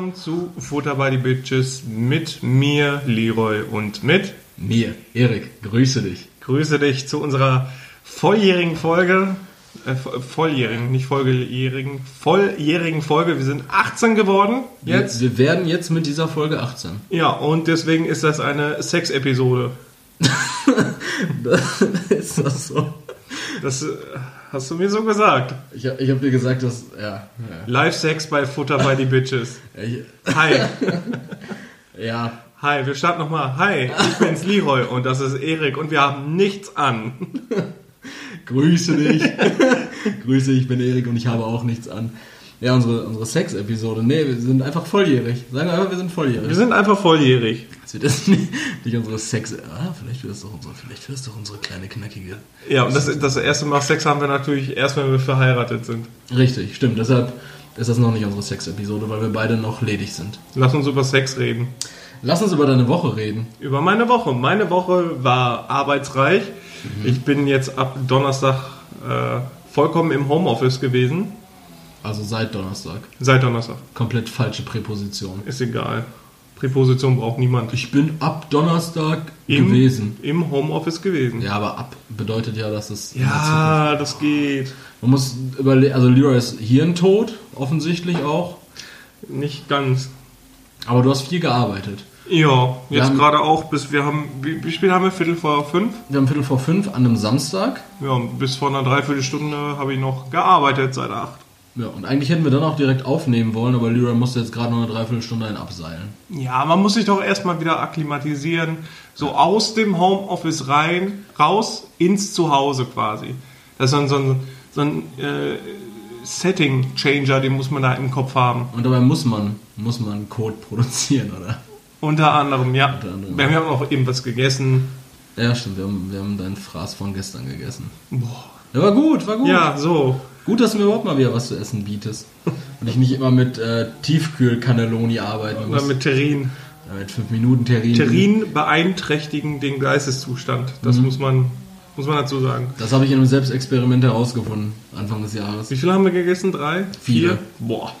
willkommen zu Futter by the Bitches mit mir, Leroy, und mit mir, Erik. Grüße dich. Grüße dich zu unserer volljährigen Folge. Äh, volljährigen, nicht volljährigen, volljährigen Folge. Wir sind 18 geworden jetzt. Wir, wir werden jetzt mit dieser Folge 18. Ja, und deswegen ist das eine Sex-Episode. ist das so? Das äh, hast du mir so gesagt. Ich, ich habe dir gesagt, dass. Ja, ja. Live-Sex bei Futter by the Bitches. Hi. ja. Hi, wir starten nochmal. Hi, ich bin's Leroy und das ist Erik und wir haben nichts an. Grüße dich. Grüße, ich bin Erik und ich habe auch nichts an. Ja, unsere, unsere Sex-Episode. Nee, wir sind einfach volljährig. Sagen wir einfach, wir sind volljährig. Wir sind einfach volljährig. Das wird das nicht, nicht unsere Sex. Ah, vielleicht wird es doch unsere, vielleicht wird es doch unsere kleine knackige. Ja, und das, das erste Mal Sex haben wir natürlich erst, wenn wir verheiratet sind. Richtig, stimmt. Deshalb ist das noch nicht unsere Sex-Episode, weil wir beide noch ledig sind. Lass uns über Sex reden. Lass uns über deine Woche reden. Über meine Woche. Meine Woche war arbeitsreich. Mhm. Ich bin jetzt ab Donnerstag äh, vollkommen im Homeoffice gewesen. Also seit Donnerstag. Seit Donnerstag. Komplett falsche Präposition. Ist egal. Präposition braucht niemand. Ich bin ab Donnerstag Im, gewesen. Im Homeoffice gewesen. Ja, aber ab bedeutet ja, dass es. Ja, das geht. Man muss überlegen, also Leroy ist hirntot, offensichtlich auch. Nicht ganz. Aber du hast viel gearbeitet. Ja, jetzt gerade auch bis wir haben, wie, wie spät haben wir? Viertel vor fünf? Wir haben Viertel vor fünf an einem Samstag. Ja, bis vor einer Dreiviertelstunde habe ich noch gearbeitet seit acht. Ja, und eigentlich hätten wir dann auch direkt aufnehmen wollen, aber Lyra musste jetzt gerade noch eine Dreiviertelstunde ein abseilen. Ja, man muss sich doch erstmal wieder akklimatisieren. So aus dem Homeoffice rein, raus ins Zuhause quasi. Das ist so ein, so ein, so ein äh, Setting-Changer, den muss man da im Kopf haben. Und dabei muss man, muss man Code produzieren, oder? Unter anderem, ja. Unter anderem. Wir haben auch eben was gegessen. Ja, stimmt, wir haben, wir haben deinen Fraß von gestern gegessen. Boah. Ja, war gut, war gut. Ja, so. Gut, dass du mir überhaupt mal wieder was zu essen bietest. Und ich nicht immer mit äh, Tiefkühl-Cannelloni arbeiten muss. Oder mit Terrin. Ja, mit 5 Minuten Terrin. Terrin beeinträchtigen den Geisteszustand. Das mhm. muss, man, muss man dazu sagen. Das habe ich in einem Selbstexperiment herausgefunden, Anfang des Jahres. Wie viel haben wir gegessen? Drei? Vier? Boah.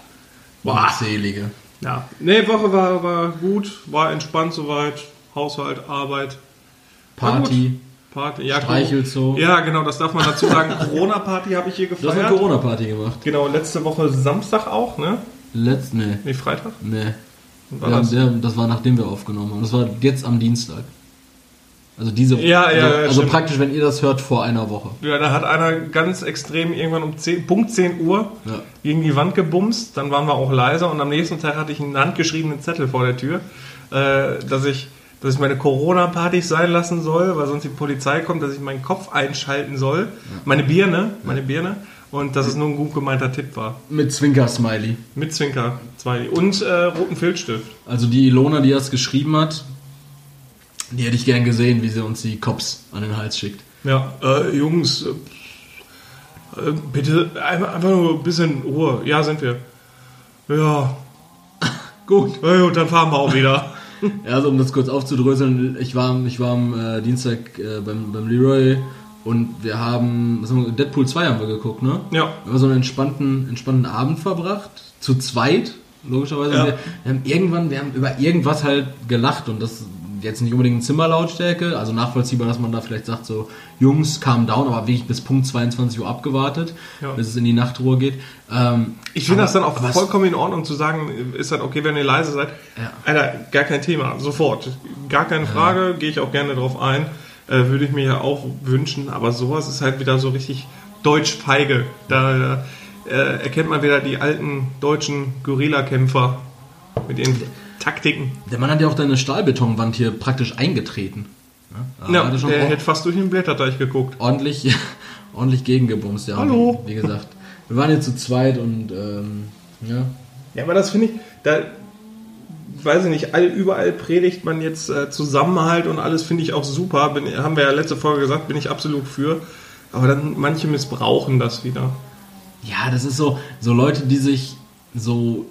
Boah. Unzählige. Ja. Nee, Woche war, war gut, war entspannt soweit. Haushalt, Arbeit. Party. Party. Ja, Streichelzoo. Ja, genau, das darf man dazu sagen. Corona-Party habe ich hier gefeiert. Du hast eine Corona-Party gemacht. Genau, letzte Woche Samstag auch, ne? Letzt, nee. Nee, Freitag? Nee. War das? Das war nachdem wir aufgenommen haben. Das war jetzt am Dienstag. Also diese ja, also, ja, ja, also praktisch, wenn ihr das hört, vor einer Woche. Ja, da hat einer ganz extrem irgendwann um 10, Punkt 10 Uhr ja. gegen die Wand gebumst. Dann waren wir auch leiser und am nächsten Tag hatte ich einen handgeschriebenen Zettel vor der Tür, äh, dass ich dass ich meine Corona-Partys sein lassen soll, weil sonst die Polizei kommt, dass ich meinen Kopf einschalten soll. Meine Birne, meine Birne. Und dass es nur ein gut gemeinter Tipp war. Mit Zwinker-Smiley. Mit Zwinker-Smiley. Und äh, roten Filzstift. Also die Ilona, die das geschrieben hat, die hätte ich gern gesehen, wie sie uns die Cops an den Hals schickt. Ja, äh, Jungs, äh, bitte einfach, einfach nur ein bisschen Ruhe. Ja, sind wir. Ja. Gut. Ja, gut, dann fahren wir auch wieder. Ja, also um das kurz aufzudröseln, ich war, ich war am äh, Dienstag äh, beim, beim Leroy und wir haben, was haben wir, Deadpool 2 haben wir geguckt, ne? Ja. Wir haben so einen entspannten, entspannten Abend verbracht, zu zweit, logischerweise. Ja. Wir, wir, haben irgendwann, wir haben über irgendwas halt gelacht und das jetzt nicht unbedingt Zimmerlautstärke, also nachvollziehbar, dass man da vielleicht sagt, so Jungs, calm down, aber wirklich bis Punkt 22 Uhr abgewartet, ja. bis es in die Nachtruhe geht. Ähm, ich finde das dann auch vollkommen in Ordnung zu sagen, ist halt okay, wenn ihr leise seid. Ja. Alter, gar kein Thema, sofort. Gar keine Frage, ja. gehe ich auch gerne drauf ein. Äh, würde ich mir ja auch wünschen, aber sowas ist halt wieder so richtig deutsch-feige. Da äh, erkennt man wieder die alten deutschen Gorilla-Kämpfer mit ihren Taktiken. Der Mann hat ja auch deine Stahlbetonwand hier praktisch eingetreten. Ja, ja der hätte fast durch den Blätterteich geguckt. Ordentlich, ordentlich gegengebumst, ja. Hallo. Wie, wie gesagt, wir waren jetzt zu zweit und ähm, ja. Ja, aber das finde ich, da weiß ich nicht, all, überall predigt man jetzt äh, Zusammenhalt und alles finde ich auch super. Bin, haben wir ja letzte Folge gesagt, bin ich absolut für. Aber dann manche missbrauchen das wieder. Ja, das ist so, so Leute, die sich so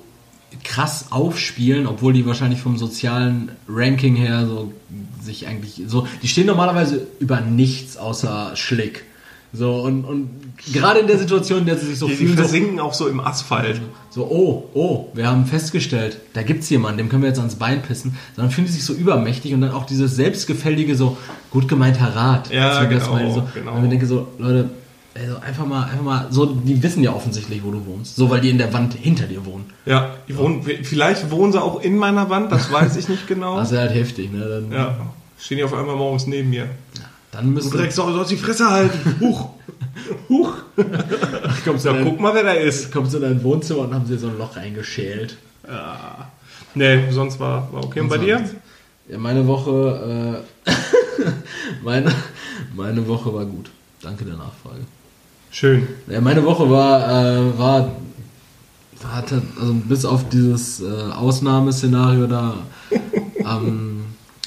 krass aufspielen, obwohl die wahrscheinlich vom sozialen Ranking her so sich eigentlich so, die stehen normalerweise über nichts außer Schlick. So, und, und gerade in der Situation, in der sie sich so die, fühlen. Die versinken so, auch so im Asphalt. So, oh, oh, wir haben festgestellt, da gibt's jemanden, dem können wir jetzt ans Bein pissen. Dann fühlen sie sich so übermächtig und dann auch dieses selbstgefällige, so, gut gemeint, Rat. Ja, genau, so, genau. Und ich denke so, Leute, also einfach mal, einfach mal, so, die wissen ja offensichtlich, wo du wohnst. So, weil die in der Wand hinter dir wohnen. Ja, die wohnen, vielleicht wohnen sie auch in meiner Wand, das weiß ich nicht genau. Das ist halt heftig, ne? Dann, ja, stehen die auf einmal morgens neben mir. Ja. Dann müssen du direkt so, sollst die Fresse halten. Huch. Huch. kommst ja, dein, guck mal, wer da ist. Kommst du in dein Wohnzimmer und haben sie so ein Loch reingeschält. Ja. Nee, sonst war, war okay. Und, und bei dir? Ja, meine Woche, äh, meine, meine Woche war gut. Danke der Nachfrage. Schön. Ja, meine Woche war, äh, war, war, also bis auf dieses äh, Ausnahmeszenario da am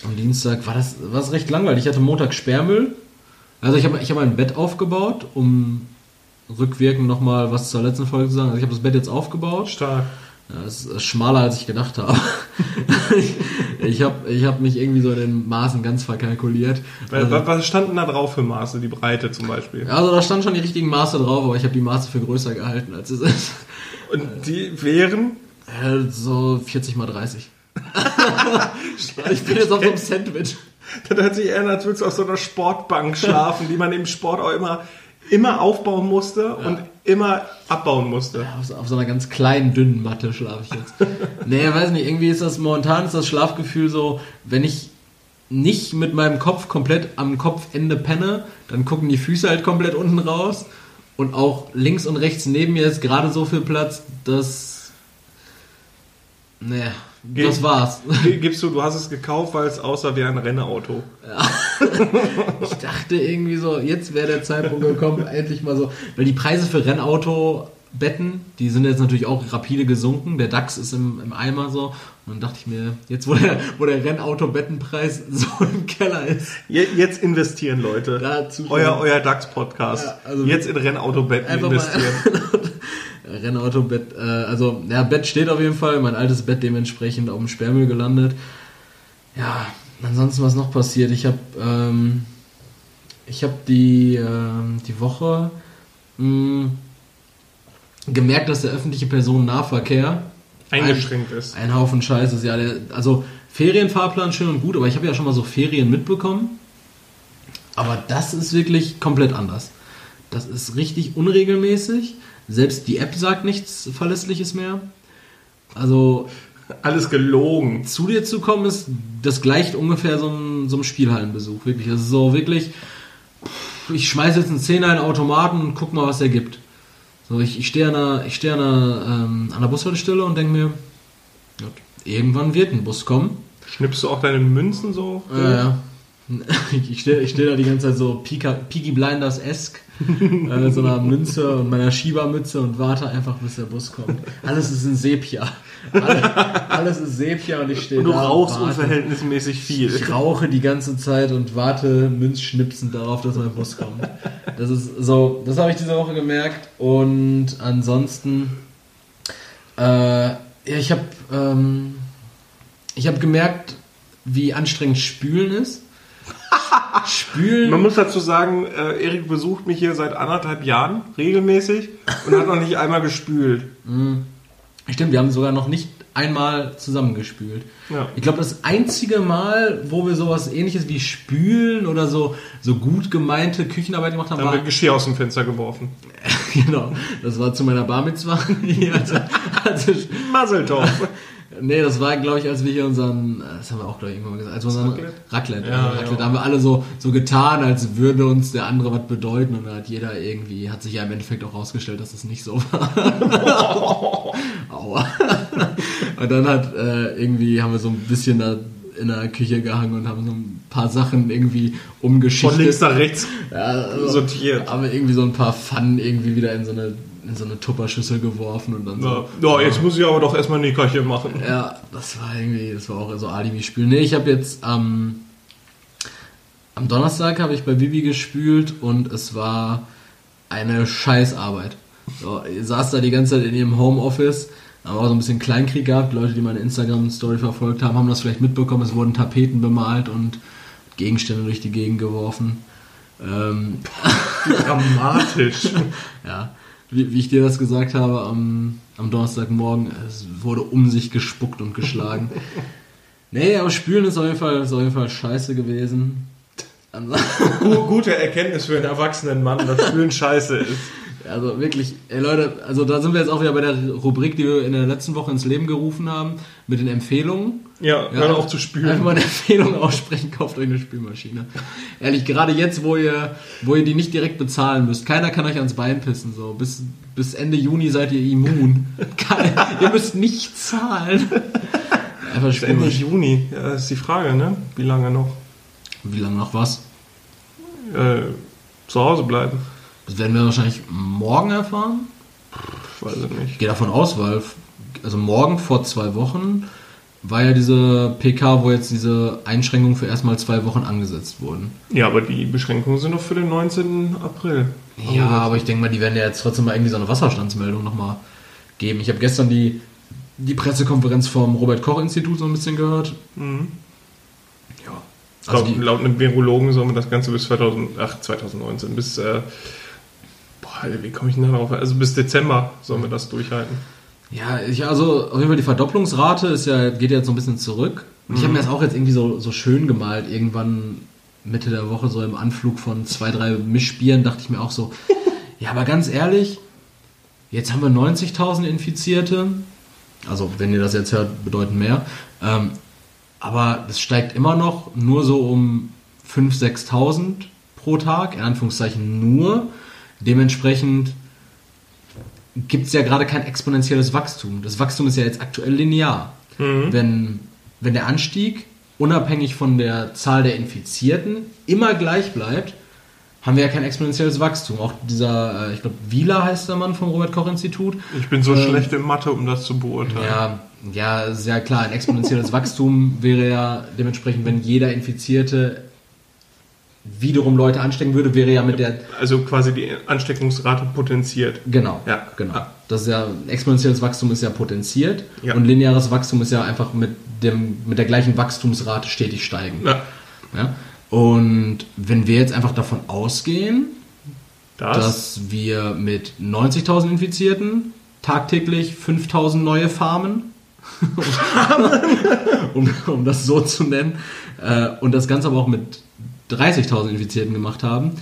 am Dienstag war das, war das recht langweilig. Ich hatte Montag Sperrmüll. Also ich habe ich hab ein Bett aufgebaut, um rückwirkend nochmal was zur letzten Folge zu sagen. Also ich habe das Bett jetzt aufgebaut. Stark. Ja, es ist schmaler, als ich gedacht habe. ich habe ich hab mich irgendwie so in den Maßen ganz verkalkuliert. Also, was standen da drauf für Maße, die Breite zum Beispiel? Also da standen schon die richtigen Maße drauf, aber ich habe die Maße für größer gehalten, als es ist. Und die wären? Äh, so 40 mal 30 ich bin jetzt auf so einem Sandwich. Das hört sich eher als würdest du auf so einer Sportbank schlafen, die man im Sport auch immer, immer aufbauen musste ja. und immer abbauen musste. Ja, auf, so, auf, so, einer ganz kleinen, dünnen Matte schlafe ich jetzt. nee, weiß nicht, irgendwie ist das momentan ist das Schlafgefühl so, wenn ich nicht mit meinem Kopf komplett am Kopfende penne, dann gucken die Füße halt komplett unten raus. Und auch links und rechts neben mir ist gerade so viel Platz, dass. Naja, Ge das war's. Gibst du, du hast es gekauft, weil es aussah wie ein Rennauto. Ja. ich dachte irgendwie so, jetzt wäre der Zeitpunkt gekommen, endlich mal so. Weil die Preise für Rennauto-Betten, die sind jetzt natürlich auch rapide gesunken. Der DAX ist im, im Eimer so. Und dann dachte ich mir, jetzt wo der, wo der Rennauto-Bettenpreis so im Keller ist. Jetzt investieren, Leute. Euer, euer DAX-Podcast. Ja, also jetzt in Rennauto-Betten investieren. Rennauto-Bett, äh, also ja, Bett steht auf jeden Fall, mein altes Bett dementsprechend auf dem Sperrmüll gelandet. Ja, ansonsten was noch passiert? Ich habe ähm, ich habe die ähm, die Woche mh, hm, gemerkt, dass der öffentliche Personennahverkehr eingeschränkt ein, ist. Ein Haufen Scheiß ist ja, der, also Ferienfahrplan schön und gut, aber ich habe ja schon mal so Ferien mitbekommen. Aber das ist wirklich komplett anders. Das ist richtig unregelmäßig. Selbst die App sagt nichts Verlässliches mehr. Also. Alles gelogen. Zu dir zu kommen, ist, das gleicht ungefähr so einem, so einem Spielhallenbesuch. Wirklich. Das ist so wirklich. Ich schmeiße jetzt einen Zehner in den Automaten und guck mal, was er gibt. So, ich, ich stehe an der, ich steh an der, ähm, an der Bushaltestelle und denke mir, gut, irgendwann wird ein Bus kommen. Schnippst du auch deine Münzen so? Ja, ja. Ich stehe ich steh da die ganze Zeit so Peaky Blinders-esque äh, so einer Münze und meiner Schiebermütze und warte einfach, bis der Bus kommt. Alles ist in Sepia. Alles, alles ist Sepia und ich stehe da. Und du rauchst unverhältnismäßig viel. Ich rauche die ganze Zeit und warte münzschnipsend darauf, dass mein Bus kommt. Das ist so, das habe ich diese Woche gemerkt und ansonsten, äh, ja, ich habe ähm, ich habe gemerkt, wie anstrengend Spülen ist. Spülen. Man muss dazu sagen, äh, Erik besucht mich hier seit anderthalb Jahren regelmäßig und hat noch nicht einmal gespült. Mhm. Stimmt, wir haben sogar noch nicht einmal zusammengespült. Ja. Ich glaube, das einzige Mal, wo wir sowas ähnliches wie Spülen oder so, so gut gemeinte Küchenarbeit gemacht haben, da haben war... wir Geschirr aus dem Fenster geworfen. genau, das war zu meiner Bar Mitzwa. also, also, Muzzletop. Nee, das war, glaube ich, als wir hier unseren, das haben wir auch, glaube ich, irgendwann gesagt, als unseren Raclette, Raclette, ja, Raclette ja. da haben wir alle so, so getan, als würde uns der andere was bedeuten und da hat jeder irgendwie, hat sich ja im Endeffekt auch rausgestellt, dass es nicht so war. Aua. und dann hat äh, irgendwie, haben wir so ein bisschen da in der Küche gehangen und haben so ein paar Sachen irgendwie umgeschichtet. Von links nach rechts ja, also sortiert. Haben wir irgendwie so ein paar Pfannen irgendwie wieder in so eine in so eine Tupperschüssel geworfen und dann so. Ja, ja jetzt muss ich aber doch erstmal ein Nickerchen machen. Ja, das war irgendwie, das war auch so Alibi-Spiel. Nee, ich habe jetzt am, am Donnerstag habe ich bei Vivi gespült und es war eine Scheißarbeit. So, ich saß da die ganze Zeit in ihrem Homeoffice, haben auch so ein bisschen Kleinkrieg gehabt. Leute, die meine Instagram-Story verfolgt haben, haben das vielleicht mitbekommen. Es wurden Tapeten bemalt und Gegenstände durch die Gegend geworfen. Ähm, Dramatisch. ja, wie, wie, ich dir das gesagt habe am, am Donnerstagmorgen, es wurde um sich gespuckt und geschlagen. nee, aber Spülen ist auf jeden Fall, ist auf jeden Fall scheiße gewesen. Gute Erkenntnis für einen erwachsenen Mann, dass Spülen scheiße ist. Also wirklich, ey Leute, also da sind wir jetzt auch wieder bei der Rubrik, die wir in der letzten Woche ins Leben gerufen haben, mit den Empfehlungen. Ja, ja hör auf zu spülen. Einfach mal eine Empfehlung aussprechen, kauft euch eine Spülmaschine. Ehrlich, gerade jetzt, wo ihr, wo ihr die nicht direkt bezahlen müsst, keiner kann euch ans Bein pissen, so. Bis, bis Ende Juni seid ihr immun. ihr müsst nicht zahlen. Einfach Ende Juni, ja, ist die Frage, ne? Wie lange noch? Wie lange noch was? Äh, zu Hause bleiben. Das werden wir wahrscheinlich morgen erfahren. Ich weiß es nicht. Ich gehe davon aus, weil also morgen vor zwei Wochen war ja diese PK, wo jetzt diese Einschränkungen für erstmal zwei Wochen angesetzt wurden. Ja, aber die Beschränkungen sind doch für den 19. April. Ja, aber ich denke mal, die werden ja jetzt trotzdem mal irgendwie so eine Wasserstandsmeldung nochmal geben. Ich habe gestern die, die Pressekonferenz vom Robert-Koch-Institut so ein bisschen gehört. Mhm. Ja. Also laut, laut einem Virologen soll man das Ganze bis 2000, ach, 2019, bis äh, wie komme ich denn da drauf? Also bis Dezember sollen wir das durchhalten. Ja, ich, also auf jeden Fall die Verdopplungsrate ist ja, geht jetzt so ein bisschen zurück. Und ich habe mir mhm. das auch jetzt irgendwie so, so schön gemalt. Irgendwann Mitte der Woche, so im Anflug von zwei, drei Mischbieren, dachte ich mir auch so, ja, aber ganz ehrlich, jetzt haben wir 90.000 Infizierte. Also, wenn ihr das jetzt hört, bedeuten mehr. Ähm, aber es steigt immer noch nur so um 5.000, 6.000 pro Tag, in Anführungszeichen nur. Dementsprechend gibt es ja gerade kein exponentielles Wachstum. Das Wachstum ist ja jetzt aktuell linear. Mhm. Wenn, wenn der Anstieg unabhängig von der Zahl der Infizierten immer gleich bleibt, haben wir ja kein exponentielles Wachstum. Auch dieser, äh, ich glaube, Wieler heißt der Mann vom Robert-Koch-Institut. Ich bin so ähm, schlecht in Mathe, um das zu beurteilen. Ja, ja, sehr klar. Ein exponentielles Wachstum wäre ja dementsprechend, wenn jeder Infizierte wiederum Leute anstecken würde, wäre ja mit der. Also quasi die Ansteckungsrate potenziert. Genau. Ja. genau. Ah. Das ist ja, exponentielles Wachstum ist ja potenziert ja. und lineares Wachstum ist ja einfach mit, dem, mit der gleichen Wachstumsrate stetig steigend. Ja. ja. Und wenn wir jetzt einfach davon ausgehen, das? dass wir mit 90.000 Infizierten tagtäglich 5.000 neue Farmen, um, um das so zu nennen, äh, und das Ganze aber auch mit 30.000 Infizierten gemacht haben,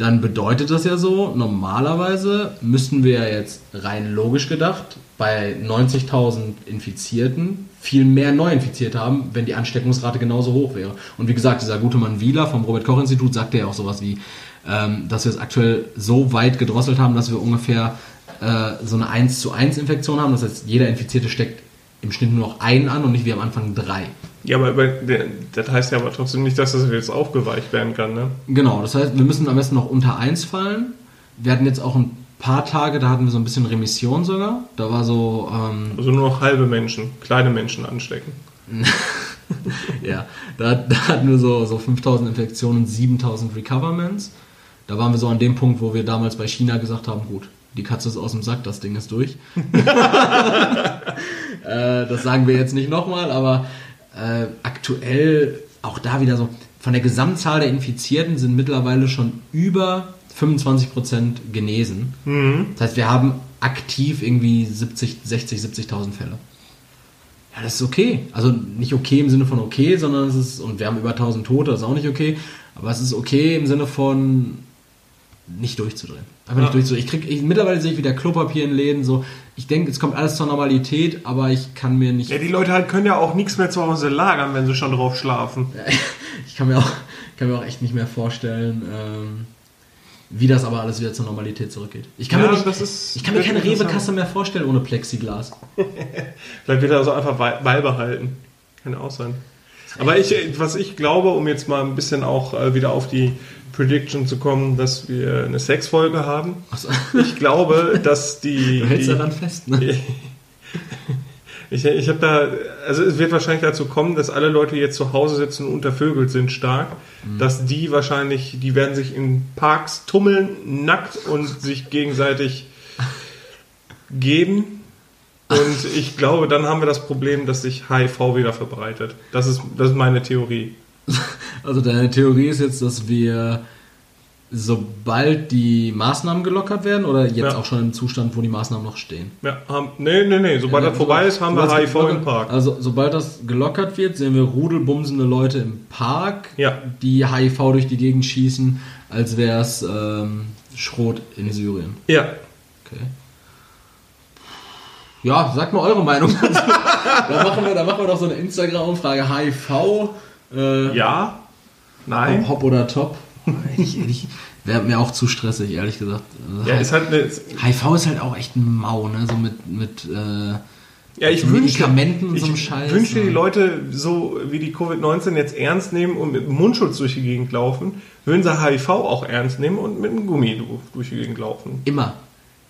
dann bedeutet das ja so, normalerweise müssten wir ja jetzt rein logisch gedacht bei 90.000 Infizierten viel mehr Neuinfizierte haben, wenn die Ansteckungsrate genauso hoch wäre. Und wie gesagt, dieser gute Mann Wieler vom Robert-Koch-Institut sagte ja auch sowas wie, ähm, dass wir es aktuell so weit gedrosselt haben, dass wir ungefähr äh, so eine 1 zu 1 Infektion haben. Das heißt, jeder Infizierte steckt im Schnitt nur noch einen an und nicht wie am Anfang drei. Ja, aber über, das heißt ja aber trotzdem nicht, dass das jetzt aufgeweicht werden kann, ne? Genau, das heißt, wir müssen am besten noch unter 1 fallen. Wir hatten jetzt auch ein paar Tage, da hatten wir so ein bisschen Remission sogar. Da war so. Ähm, also nur noch halbe Menschen, kleine Menschen anstecken. ja, da, da, hatten wir so, so 5000 Infektionen, 7000 Recoverments. Da waren wir so an dem Punkt, wo wir damals bei China gesagt haben: gut, die Katze ist aus dem Sack, das Ding ist durch. äh, das sagen wir jetzt nicht nochmal, aber äh, aktuell auch da wieder so, von der Gesamtzahl der Infizierten sind mittlerweile schon über 25 Prozent genesen. Mhm. Das heißt, wir haben aktiv irgendwie 70, 60, 70.000 Fälle. Ja, das ist okay. Also nicht okay im Sinne von okay, sondern es ist, und wir haben über 1000 Tote, das ist auch nicht okay. Aber es ist okay im Sinne von nicht durchzudrehen. Einfach ja. nicht durchzudrehen. Ich krieg, ich, mittlerweile sehe ich wieder Klopapier in Läden, so, ich denke, es kommt alles zur Normalität, aber ich kann mir nicht. Ja, die Leute halt können ja auch nichts mehr zu Hause lagern, wenn sie schon drauf schlafen. ich kann mir auch, kann mir auch echt nicht mehr vorstellen, ähm, wie das aber alles wieder zur Normalität zurückgeht. Ich kann ja, mir, nicht, ist, ich kann mir keine Rewe-Kasse mehr vorstellen ohne Plexiglas. Vielleicht wird er also einfach beibehalten. Kann auch sein. Aber ich, was ich glaube, um jetzt mal ein bisschen auch äh, wieder auf die Prediction zu kommen, dass wir eine Sexfolge haben. So. Ich glaube, dass die. Du hältst die, daran fest, ne? Ich, ich habe da, also es wird wahrscheinlich dazu kommen, dass alle Leute jetzt zu Hause sitzen und untervögelt sind stark, mhm. dass die wahrscheinlich, die werden sich in Parks tummeln, nackt und sich gegenseitig geben. Und ich glaube, dann haben wir das Problem, dass sich HIV wieder verbreitet. Das ist, das ist meine Theorie. Also deine Theorie ist jetzt, dass wir sobald die Maßnahmen gelockert werden oder jetzt ja. auch schon im Zustand, wo die Maßnahmen noch stehen? Ja, haben, nee, nee, nee, sobald ja, das vorbei ist, haben wir HIV im Park. Also sobald das gelockert wird, sehen wir rudelbumsende Leute im Park, ja. die HIV durch die Gegend schießen, als wäre es ähm, Schrot in Syrien. Ja. Okay. Ja, sagt mal eure Meinung. da, machen wir, da machen wir doch so eine Instagram-Umfrage. HIV. Äh, ja. Nein. Hop oder Top. Ich, ich, Wäre mir auch zu stressig, ehrlich gesagt. Ja, ist halt eine, HIV ist halt auch echt ein Mau, ne? So mit, mit äh, ja, ich wünsche, Medikamenten, so Scheiß. Ich wünsche die Leute, so wie die Covid-19 jetzt ernst nehmen und mit Mundschutz durch die Gegend laufen, würden sie HIV auch ernst nehmen und mit einem Gummi durch die Gegend laufen. Immer.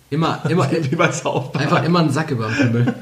Immer, immer. wie bei Einfach immer einen Sack über dem Himmel.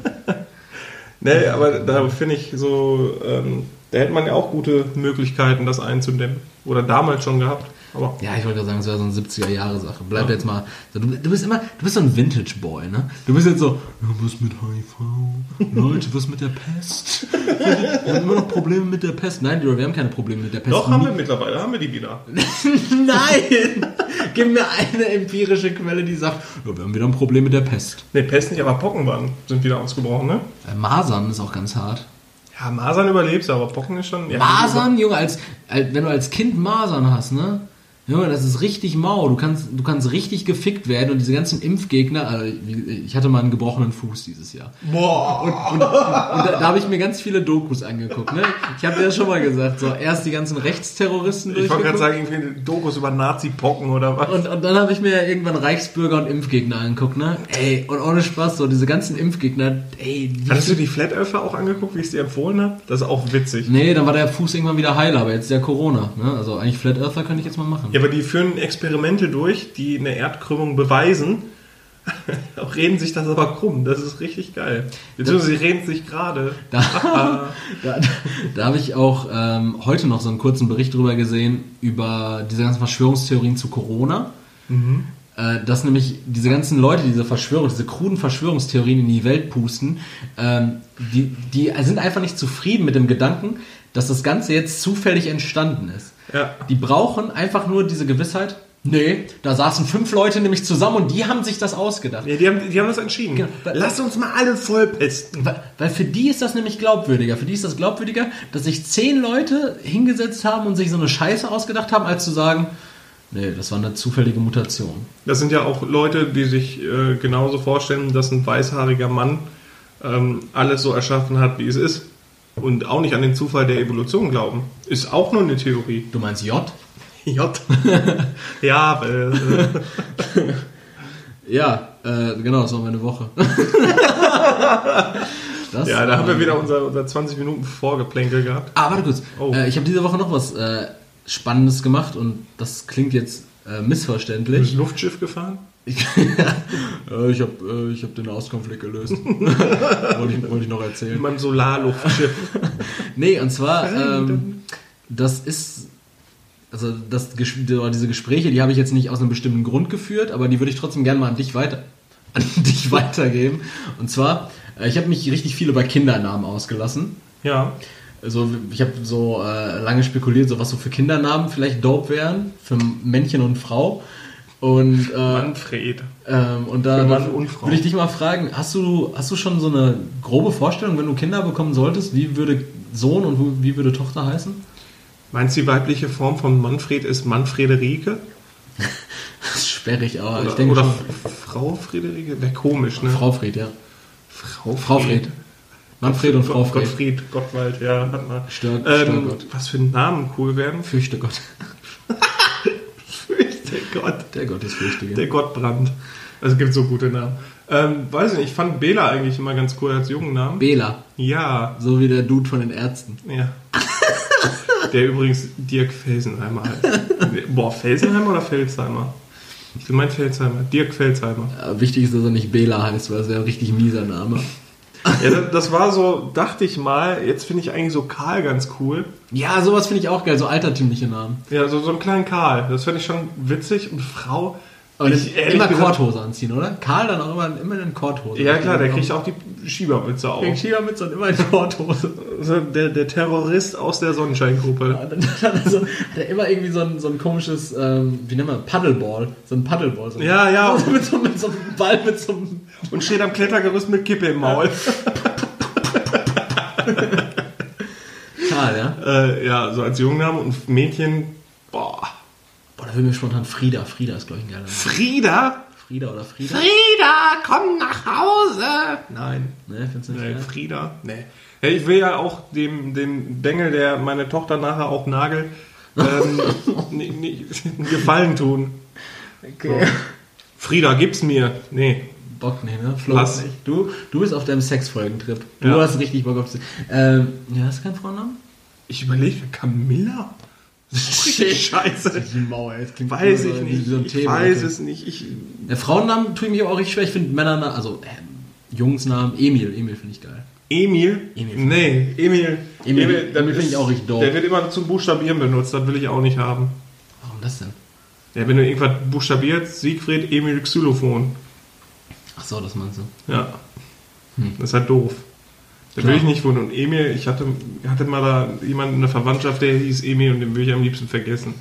nee, aber da finde ich so, ähm, da hätte man ja auch gute Möglichkeiten, das einzudämmen. Oder damals schon gehabt. Aber ja, ich wollte gerade sagen, es wäre so eine 70er-Jahre-Sache. Bleib ja. jetzt mal. Du, du, bist immer, du bist so ein Vintage-Boy, ne? Du bist jetzt so, ja, was mit HIV? Leute, was mit der Pest? Wir haben immer noch Probleme mit der Pest. Nein, wir haben keine Probleme mit der Pest. Doch, haben wir mittlerweile, haben wir die wieder. Nein! Gib mir eine empirische Quelle, die sagt, ja, wir haben wieder ein Problem mit der Pest. Ne, Pest nicht, aber Pocken waren, sind wieder ausgebrochen, ne? Äh, Masern ist auch ganz hart. Ja, Masern überlebst, aber Pocken ist schon. Ja, Masern, Junge, als, als, wenn du als Kind Masern hast, ne? Junge, das ist richtig mau. Du kannst, du kannst richtig gefickt werden und diese ganzen Impfgegner, also ich hatte mal einen gebrochenen Fuß dieses Jahr. Boah. Und, und, und, da, da habe ich mir ganz viele Dokus angeguckt. Ne? Ich habe dir das schon mal gesagt. So erst die ganzen Rechtsterroristen Ich wollte gerade sagen, irgendwie Dokus über Nazi-Pocken oder was. Und, und dann habe ich mir irgendwann Reichsbürger und Impfgegner angeguckt. Ne? Ey, und ohne Spaß, so diese ganzen Impfgegner, ey. Hast du die Flat Earther auch angeguckt, wie ich es dir empfohlen habe? Das ist auch witzig. Nee, dann war der Fuß irgendwann wieder heil, aber jetzt der Corona. Ne? Also eigentlich Flat Earther könnte ich jetzt mal machen. Ja, aber die führen Experimente durch, die eine Erdkrümmung beweisen. Auch reden sich das aber krumm. Das ist richtig geil. Beziehungsweise sie reden sich gerade. Da, da, da habe ich auch ähm, heute noch so einen kurzen Bericht drüber gesehen, über diese ganzen Verschwörungstheorien zu Corona. Mhm. Äh, dass nämlich diese ganzen Leute, diese Verschwörung, diese kruden Verschwörungstheorien in die Welt pusten, ähm, die, die sind einfach nicht zufrieden mit dem Gedanken, dass das Ganze jetzt zufällig entstanden ist. Ja. Die brauchen einfach nur diese Gewissheit, Nee, da saßen fünf Leute nämlich zusammen und die haben sich das ausgedacht. Ja, die haben, die haben das entschieden. Genau. Lass uns mal alle vollpesten. Weil, weil, für die ist das nämlich glaubwürdiger. Für die ist das glaubwürdiger, dass sich zehn Leute hingesetzt haben und sich so eine Scheiße ausgedacht haben, als zu sagen, nee, das war eine zufällige Mutation. Das sind ja auch Leute, die sich äh, genauso vorstellen, dass ein weißhaariger Mann ähm, alles so erschaffen hat, wie es ist und auch nicht an den Zufall der Evolution glauben. Ist auch nur eine Theorie. Du meinst J? J. ja, äh, ja, äh, genau, das war meine Woche. ja, da haben wir wieder unser, unser 20 Minuten Vorgeplänkel gehabt. Ah, warte kurz. Oh. Äh, ich habe diese Woche noch was äh, Spannendes gemacht und das klingt jetzt äh, missverständlich. Bist Luftschiff gefahren? Ich, ich habe äh, hab den Auskonflikt gelöst. wollte, ich, wollte ich noch erzählen. Mein Solarluftschiff. nee, und zwar, ähm, das ist, also das, diese Gespräche, die habe ich jetzt nicht aus einem bestimmten Grund geführt, aber die würde ich trotzdem gerne mal an dich weiter, an dich weitergeben. Und zwar, äh, ich habe mich richtig viel über Kindernamen ausgelassen. Ja. Also ich habe so äh, lange spekuliert, so was so für Kindernamen vielleicht dope wären, für Männchen und Frau. Und, äh, Manfred. Ähm, und da, würde ich dich mal fragen, hast du, hast du schon so eine grobe Vorstellung, wenn du Kinder bekommen solltest, wie würde Sohn und wie würde Tochter heißen? Meinst du, die weibliche Form von Manfred ist Manfrederike? das ist sperrig, aber oder, ich denke Oder schon. Frau Friederike? Wäre komisch, ne? Frau Fried, ja. Frau Fried. Frau Fried. Manfred und Frau Fried. Gottfried, Gottwald, ja, hat man. Stör, ähm, Gott. Was für Namen cool werden? Fürchte Gott. Gott. Der Gott ist fürchtige. Der Gottbrand. Also, es gibt so gute Namen. Ähm, weiß nicht, ich fand Bela eigentlich immer ganz cool als jungen Namen. Bela. Ja. So wie der Dude von den Ärzten. Ja. der übrigens Dirk Felsenheimer heißt. Boah, Felsenheimer oder Felsheimer? Ich meine Felsheimer. Dirk Felsheimer. Ja, wichtig ist, dass er nicht Bela heißt, weil es wäre ein richtig mieser Name. Ja, das war so, dachte ich mal, jetzt finde ich eigentlich so Karl ganz cool. Ja, sowas finde ich auch geil, so altertümliche Namen. Ja, so, so einen kleinen Karl, das finde ich schon witzig. Und Frau, Und ich, immer Korthose anziehen, oder? Karl dann auch immer, immer eine Korthose. Ja klar, der kriegt auch die Schiebermütze auf. Die Schiebermütze und immer eine Korthose. Also der, der Terrorist aus der Sonnenscheingruppe. Ja, dann, dann also, hat er immer irgendwie so ein, so ein komisches, ähm, wie nennt man, Paddleball. So ein Paddleball. So ja, ja. So mit, so, mit so einem Ball, mit so einem... Und steht am Klettergerüst mit Kippe im Maul. Karl, ja? Äh, ja, so als Jungname und Mädchen, boah. Boah, da will mir spontan Frieda. Frieda ist, glaube ich, ein geiler Name. Frieda? Frieda oder Frieda? Frieda, komm nach Hause! Nein. Ne, findest du nicht Nee, geil? Frieda? Nee. Hey, ich will ja auch dem, dem Bengel, der meine Tochter nachher auch nagelt, ähm, einen Gefallen tun. Okay. Frieda, gib's mir. Nee. Bock nicht, ne? Flo, nicht. Du, du bist auf deinem Sexfolgentrip. Du Ja. hast richtig Bock auf Sex. Ähm, ja, hast du keinen Frauennamen? Ich überlege, Camilla? Das ist richtig scheiße. Die Mauer, jetzt klingt Weiß so ich nicht. So ich Thema. weiß es nicht. Ich, Der Frauennamen tue ich mich aber auch richtig schwer. Ich finde Männernamen, also äh, Jungsnamen, Emil. Emil finde ich geil. Emil? Emil. Nee, Emil. Emil- das Emil finde ich auch richtig doof. Der wird immer zum Buchstabieren benutzt, das will ich auch nicht haben. Warum das denn? Ja, wenn du irgendwas buchstabierst, Siegfried Emil Xylophon. Ach so, das meinst du. Ja. Hm. Das ist halt doof. Da will ich nicht wohnen. Und Emil, ich hatte, hatte mal da jemanden in der Verwandtschaft, der hieß Emil und den will ich am liebsten vergessen.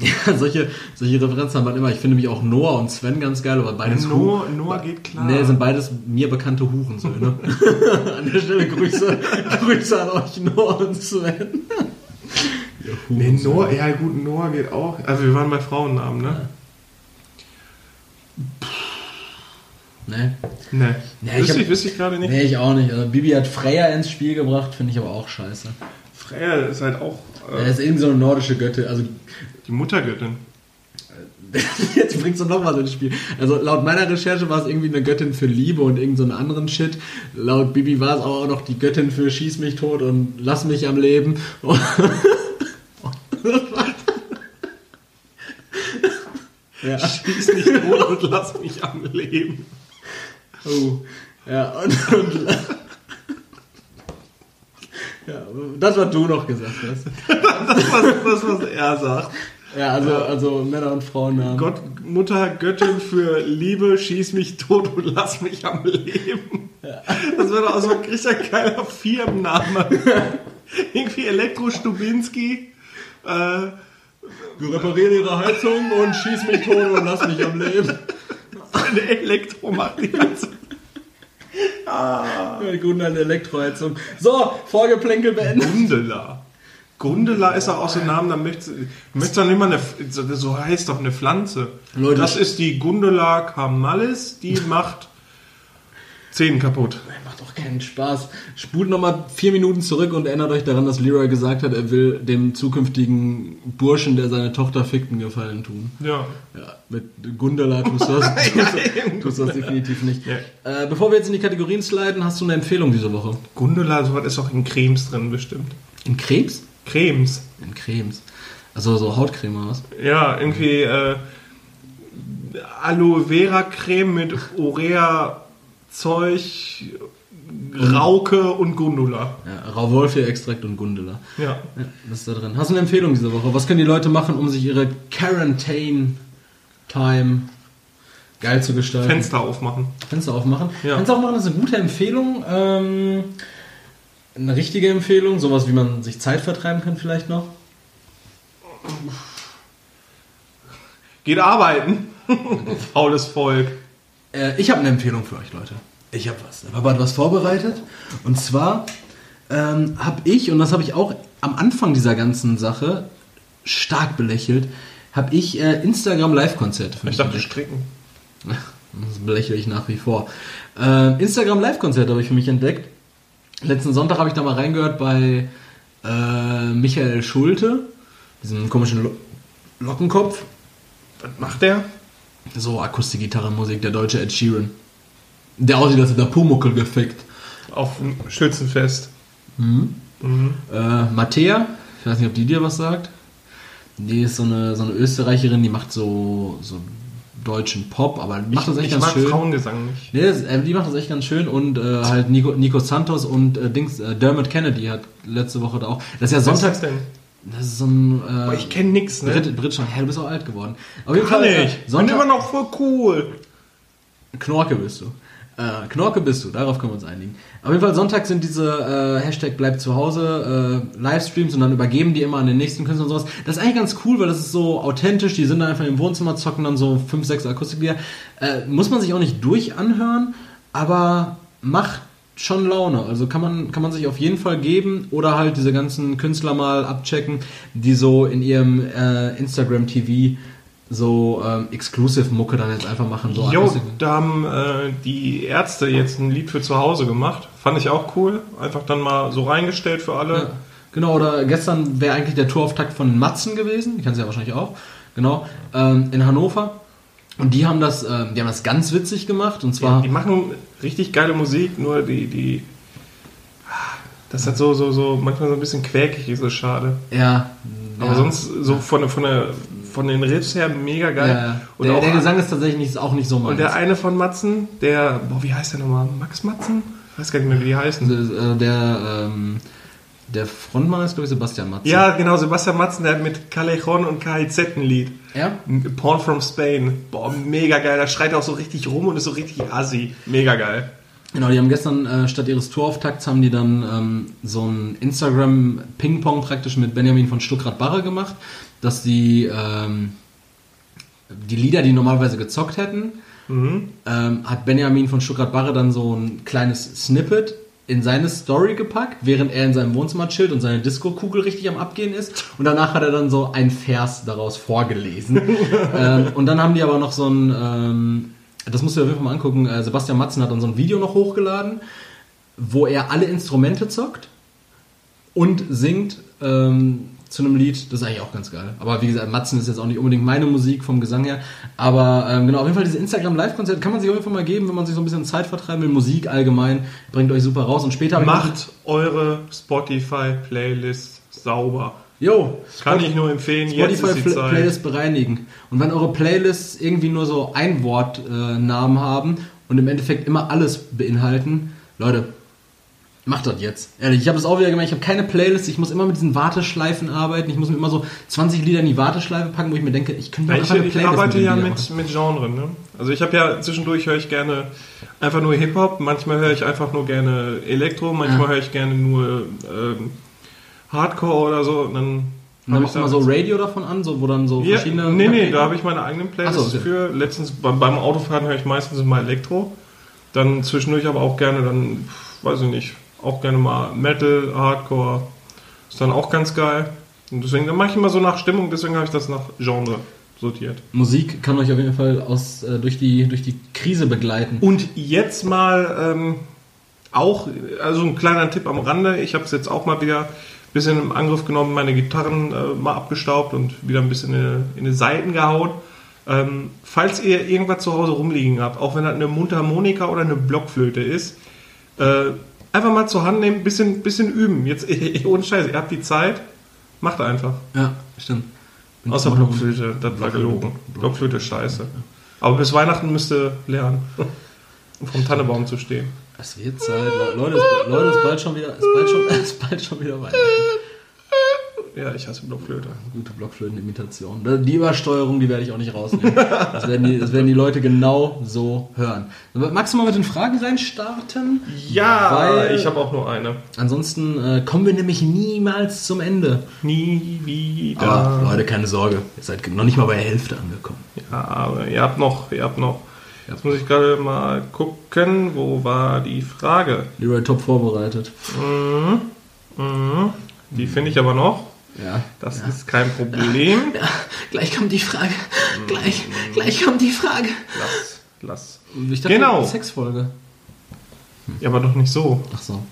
Ja, solche, solche Referenzen hat man immer. Ich finde mich auch Noah und Sven ganz geil, aber beides Noah, Hu- Noah geht klar. Nee, sind beides mir bekannte Hurensöhne. an der Stelle Grüße, Grüße an euch, Noah und Sven. Ihr Nee. Noah, ja gut, Noah geht auch. Also wir waren bei Frauennamen, ne? Nee. Nee. Ja, ich wüsste hab- ich, ich gerade nicht. Nee, ich auch nicht. Also Bibi hat Freya ins Spiel gebracht, finde ich aber auch scheiße. Freya ist halt auch Er äh, ist irgendwie so eine nordische Göttin. Also die Muttergöttin. jetzt bringst du noch was ins Spiel. Also laut meiner Recherche war es irgendwie eine Göttin für Liebe und irgend so einen anderen Shit. Laut Bibi war es aber auch noch die Göttin für Schieß mich tot und Lass mich am Leben. ja. Schieß mich tot und lass mich am Leben. Oh. Ja, und, und ja, das, was du noch gesagt hast. Das, was, das, was er sagt. Ja, also, also Männer- und Frauennamen. Gott, Mutter, Göttin für Liebe, schieß mich tot und lass mich am Leben. Das wäre doch auch so ein richtig geiler Firmenname. Irgendwie Elektro Stubinski. Äh, Wir reparieren ihre Heizung und schieß mich tot und lass mich am Leben. eine Elektro macht die. Guten alte Elektroheizung. So, Vorgeplänkel beendet. Gundela. Gundela ist auch so ein Name, da möchtest du möchtest doch nicht mal eine, so- so heißt doch eine Pflanze. Leute, das ist die Gundela camalis, die macht Zähne kaputt. Macht doch keinen Spaß. Spult nochmal vier Minuten zurück und erinnert euch daran, dass Leroy gesagt hat, er will dem zukünftigen Burschen, der seine Tochter fickt, einen Gefallen tun. Ja. Ja, mit Gundela tust du das, tust, das definitiv nicht. Ja. Äh, bevor wir jetzt in die Kategorien sliden, hast du eine Empfehlung diese Woche? Gundela, sowas ist auch in Cremes drin bestimmt. In Krebs? Cremes. In Cremes. Also so Hautcreme oder was? Ja, irgendwie äh, Aloe Vera Creme mit Urea Zeug, Rauke und Gundula. Ja, Rauwolfie-Extrakt und Gundela. Ja. Ja, das ist da drin. Hast du eine Empfehlung diese Woche? Was können die Leute machen, um sich ihre Quarantine-Time geil zu gestalten? Fenster aufmachen. Fenster aufmachen. Ja. Fenster aufmachen ist eine gute Empfehlung. Ähm, eine richtige Empfehlung. Sowas, wie man sich Zeit vertreiben kann vielleicht noch. Geht arbeiten. Faules Volk. Äh, ich habe eine Empfehlung für euch, Leute. Ich habe was. Der Papa hat was vorbereitet. Und zwar ähm, habe ich, und das habe ich auch am Anfang dieser ganzen Sache stark belächelt, habe ich äh, Instagram Live-Konzerte für Ich dachte entdeckt. stricken. Das belächle ich nach wie vor. Äh, Instagram Live-Konzert habe ich für mich entdeckt. Letzten Sonntag habe ich da mal reingehört bei äh, Michael Schulte, diesem komischen Lo Lockenkopf. Was macht der? So Akustikgitarrenmusik, der deutsche Ed Sheeran. Der aussieht, als hätte er Pumuckel gefickt. Auf dem Schützenfest. Äh, Mattea, ich weiß nicht, ob die dir was sagt. Die ist so eine, so eine Österreicherin, die macht so, so deutschen Pop, aber die macht das echt ich ganz mag schön. Frauengesang nicht. Nee, das, äh, die macht das echt ganz schön und äh, halt Nico, Nico Santos und äh, Dings, äh, Dermot Kennedy hat letzte Woche da auch. Das ist ja Was ist sonntags. das denn? Das ist so ein. Äh, ich kenne nix, ne? Brit, Brit schon. Ja, du bist auch alt geworden. Auf jeden Kann Fall. Äh, ich. Sonntag, Bin immer noch voll cool. Knorke bist du. Äh, Knorke bist du, darauf können wir uns einigen. Auf jeden Fall Sonntag sind diese äh, Hashtag bleibt zu Hause äh, Livestreams und dann übergeben die immer an den nächsten Künstler und sowas. Das ist eigentlich ganz cool, weil das ist so authentisch. Die sind dann einfach im Wohnzimmer, zocken dann so fünf, sechs Akustiklieder. Äh, muss man sich auch nicht durch anhören, aber macht schon Laune. Also kann man, kann man sich auf jeden Fall geben oder halt diese ganzen Künstler mal abchecken, die so in ihrem äh, Instagram-TV so ähm, Exclusive-Mucke dann jetzt einfach machen. So jo, da haben äh, die Ärzte jetzt ein Lied für zu Hause gemacht. Fand ich auch cool. Einfach dann mal so reingestellt für alle. Ja, genau, oder gestern wäre eigentlich der Tourauftakt von Matzen gewesen. Die kennen sie ja wahrscheinlich auch. Genau. Ähm, in Hannover. Und die haben das, ähm, die haben das ganz witzig gemacht. Und zwar. Ja, die machen richtig geile Musik, nur die, die. Das hat so, so, so, manchmal so ein bisschen quäkig, ist so schade. Ja. Aber ja. sonst so von, von der von den Riffs her mega geil. Ja, und der, der Gesang ist tatsächlich nicht, auch nicht so meins. Und der eine von Matzen, der, boah, wie heißt der nochmal? Max Matzen? Ich weiß gar nicht mehr, wie die heißen. Der, äh, der, ähm, der Frontmann ist, glaube ich, Sebastian Matzen. Ja, genau, Sebastian Matzen, der hat mit Callejon und KIZ ein Lied. Ja? Porn from Spain. Boah, mega geil. Da schreit er auch so richtig rum und ist so richtig assi. Mega geil. Genau, die haben gestern äh, statt ihres Tourauftakts haben die dann ähm, so ein Instagram-Ping-Pong praktisch mit Benjamin von Stuckrad-Barre gemacht dass die, ähm, die Lieder, die normalerweise gezockt hätten, mhm. ähm, hat Benjamin von Stuttgart-Barre dann so ein kleines Snippet in seine Story gepackt, während er in seinem Wohnzimmer chillt und seine Disco-Kugel richtig am Abgehen ist. Und danach hat er dann so ein Vers daraus vorgelesen. ähm, und dann haben die aber noch so ein, ähm, das musst du dir auf jeden Fall mal angucken, äh, Sebastian Matzen hat dann so ein Video noch hochgeladen, wo er alle Instrumente zockt und singt ähm, zu einem Lied. Das ist eigentlich auch ganz geil. Aber wie gesagt, Matzen ist jetzt auch nicht unbedingt meine Musik vom Gesang her. Aber ähm, genau, auf jeden Fall diese Instagram Live-Konzerte kann man sich auf jeden Fall mal geben, wenn man sich so ein bisschen Zeit vertreiben will. Musik allgemein bringt euch super raus. Und später macht eure Spotify-Playlist sauber. Jo, kann ich nur empfehlen. Spotify die Zeit. Playlist bereinigen. Und wenn eure Playlists irgendwie nur so ein Wortnamen äh, haben und im Endeffekt immer alles beinhalten, Leute, Mach das jetzt. Ehrlich, ich habe das auch wieder gemerkt. Ich habe keine Playlist. Ich muss immer mit diesen Warteschleifen arbeiten. Ich muss mir immer so 20 Lieder in die Warteschleife packen, wo ich mir denke, ich könnte ja, ich, eine Playlist Ich arbeite ja mit, mit Genren. Ne? Also ich habe ja zwischendurch höre ich gerne einfach nur Hip Hop. Manchmal höre ich einfach nur gerne Elektro. Manchmal ja. höre ich gerne nur ähm, Hardcore oder so. Und dann und dann machst du mal so Radio davon an, so, wo dann so ja, verschiedene. Nee, nee, da habe ich meine eigenen Playlists so, okay. für. Letztens beim, beim Autofahren höre ich meistens mal Elektro. Dann zwischendurch aber auch gerne dann, weiß ich nicht, auch gerne mal Metal, Hardcore. Ist dann auch ganz geil. Und deswegen, dann mache ich immer so nach Stimmung, deswegen habe ich das nach Genre sortiert. Musik kann euch auf jeden Fall aus, äh, durch, die, durch die Krise begleiten. Und jetzt mal ähm, auch, also ein kleiner Tipp am Rande, ich habe es jetzt auch mal wieder ein bisschen im Angriff genommen, meine Gitarren äh, mal abgestaubt und wieder ein bisschen in, in die Seiten gehauen. Ähm, falls ihr irgendwas zu Hause rumliegen habt, auch wenn das eine Mundharmonika oder eine Blockflöte ist, äh, einfach mal zur Hand nehmen, bisschen, bisschen üben. Jetzt ohne Scheiß, ihr habt die Zeit, macht einfach. Ja, stimmt. Bin Außer Blockflöte, das war gelogen. Blockflöte scheiße. Aber bis Weihnachten müsst ihr lernen, vom Tannebaum zu stehen. Es wird Zeit, Leute, es, Leute, es ist bald schon wieder, ist bald schon, ist bald schon wieder Weihnachten. Ja, ich hasse Blockflöte. Gute Blockflötenimitation. Die Übersteuerung, die werde ich auch nicht rausnehmen. Das werden die, das werden die Leute genau so hören. Magst du mal mit den Fragen reinstarten? Ja, Weil ich habe auch nur eine. Ansonsten äh, kommen wir nämlich niemals zum Ende. Nie wieder. Aber Leute, keine Sorge. Ihr seid noch nicht mal bei der Hälfte angekommen. Ja, aber ihr habt noch, ihr habt noch. Jetzt muss ich gerade mal gucken, wo war die Frage? Leroy top vorbereitet. Mhm. Mhm. Die finde ich aber noch. Ja. Das ja. ist kein Problem. Ja, gleich kommt die Frage. Gleich, gleich kommt die Frage. Lass, lass. Ich dachte, genau. Sexfolge. Hm. Ja, aber doch nicht so. Ach so.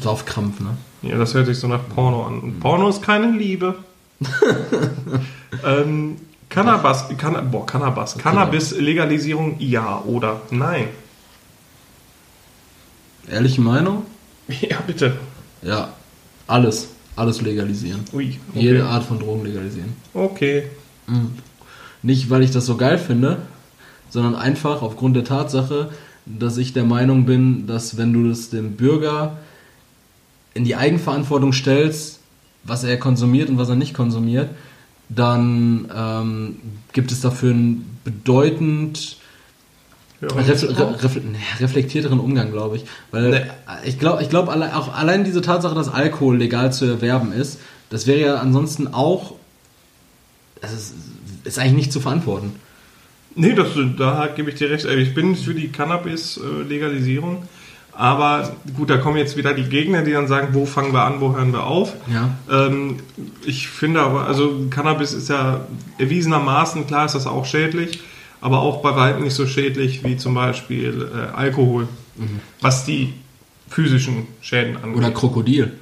Saufkrampf, ne? Ja, das hört sich so nach Porno an. Und Porno ist keine Liebe. ähm, Cannabis, Canna, boah, Cannabis. Cannabis-Legalisierung ja oder nein? Ehrliche Meinung? Ja, bitte. Ja, alles alles legalisieren. Ui, okay. Jede Art von Drogen legalisieren. Okay. Mhm. Nicht, weil ich das so geil finde, sondern einfach aufgrund der Tatsache, dass ich der Meinung bin, dass wenn du das dem Bürger in die Eigenverantwortung stellst, was er konsumiert und was er nicht konsumiert, dann ähm, gibt es dafür einen bedeutend Ref, ref, reflektierteren Umgang, glaube ich. Weil nee. ich glaube, ich glaub, alle, auch allein diese Tatsache, dass Alkohol legal zu erwerben ist, das wäre ja ansonsten auch. Das ist, ist eigentlich nicht zu verantworten. Nee, das, da gebe ich dir recht. Also ich bin für die Cannabis-Legalisierung. Aber gut, da kommen jetzt wieder die Gegner, die dann sagen, wo fangen wir an, wo hören wir auf. Ja. Ähm, ich finde aber, also Cannabis ist ja erwiesenermaßen, klar ist das auch schädlich, aber auch bei weitem nicht so schädlich wie zum Beispiel äh, Alkohol, mhm. was die physischen Schäden angeht. Oder Krokodil.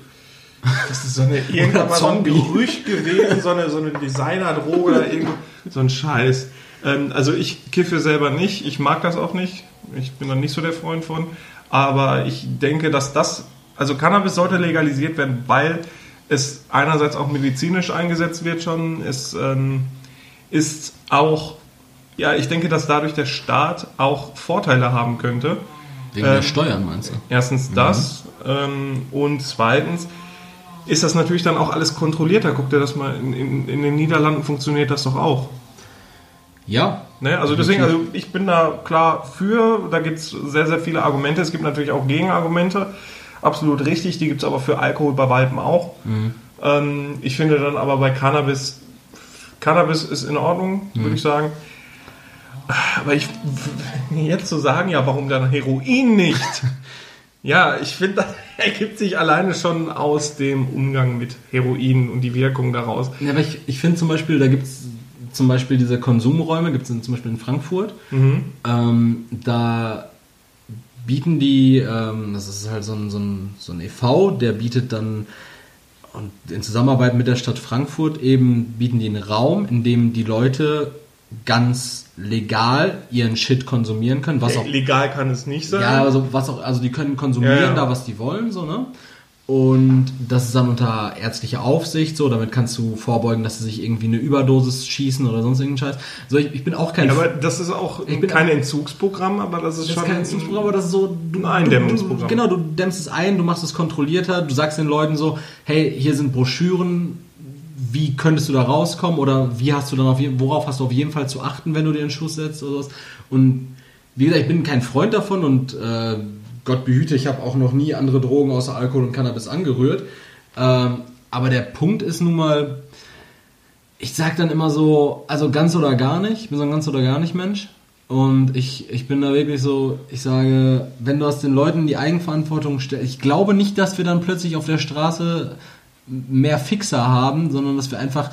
Das ist so eine irgendwann mal so ein Gerücht gewesen, so eine, so eine Designerdroge oder irgendwo, so ein Scheiß. Ähm, also ich kiffe selber nicht, ich mag das auch nicht. Ich bin da nicht so der Freund von. Aber ich denke, dass das, also Cannabis sollte legalisiert werden, weil es einerseits auch medizinisch eingesetzt wird schon. Es ähm, ist auch, ja, ich denke, dass dadurch der Staat auch Vorteile haben könnte. Wegen ähm, der Steuern meinst du? Erstens das mhm. ähm, und zweitens ist das natürlich dann auch alles kontrollierter. Guck dir das mal, in, in, in den Niederlanden funktioniert das doch auch. Ja. Ne? Also deswegen, also ich bin da klar für, da gibt es sehr, sehr viele Argumente. Es gibt natürlich auch Gegenargumente. Absolut richtig, die gibt es aber für Alkohol bei Weitem auch. Mhm. Ähm, ich finde dann aber bei Cannabis, Cannabis ist in Ordnung, mhm. würde ich sagen. Aber ich jetzt zu sagen, ja, warum dann Heroin nicht? ja, ich finde, das ergibt sich alleine schon aus dem Umgang mit Heroin und die Wirkung daraus. Ja, aber ich, ich finde zum Beispiel, da gibt es zum Beispiel diese Konsumräume, gibt es zum Beispiel in Frankfurt. Mhm. Ähm, da bieten die, ähm, das ist halt so ein, so, ein, so ein e.V., der bietet dann und in Zusammenarbeit mit der Stadt Frankfurt eben bieten die einen Raum, in dem die Leute ganz legal ihren Shit konsumieren können. Was auch, legal kann es nicht sein. Ja, also was auch, also die können konsumieren ja, ja. da, was die wollen, so, ne? Und das ist dann unter ärztlicher Aufsicht so, damit kannst du vorbeugen, dass sie sich irgendwie eine Überdosis schießen oder sonst irgendeinen Scheiß. So, ich, ich bin auch kein. Ja, aber das ist auch kein Entzugsprogramm, aber das ist das schon. Ist kein Entzugsprogramm, aber das ist so. Du, ein Eindämmungsprogramm. Du, genau, du dämmst es ein, du machst es kontrollierter, du sagst den Leuten so, hey, hier sind Broschüren, wie könntest du da rauskommen oder wie hast du dann auf worauf hast du auf jeden Fall zu achten, wenn du dir einen Schuss setzt oder was. Und wie gesagt, ich bin kein Freund davon und äh, Gott behüte, ich habe auch noch nie andere Drogen außer Alkohol und Cannabis angerührt. Ähm, aber der Punkt ist nun mal, ich sage dann immer so, also ganz oder gar nicht. Ich bin so ein ganz oder gar nicht Mensch. Und ich, ich bin da wirklich so, ich sage, wenn du aus den Leuten die Eigenverantwortung stellst, ich glaube nicht, dass wir dann plötzlich auf der Straße mehr Fixer haben, sondern dass wir einfach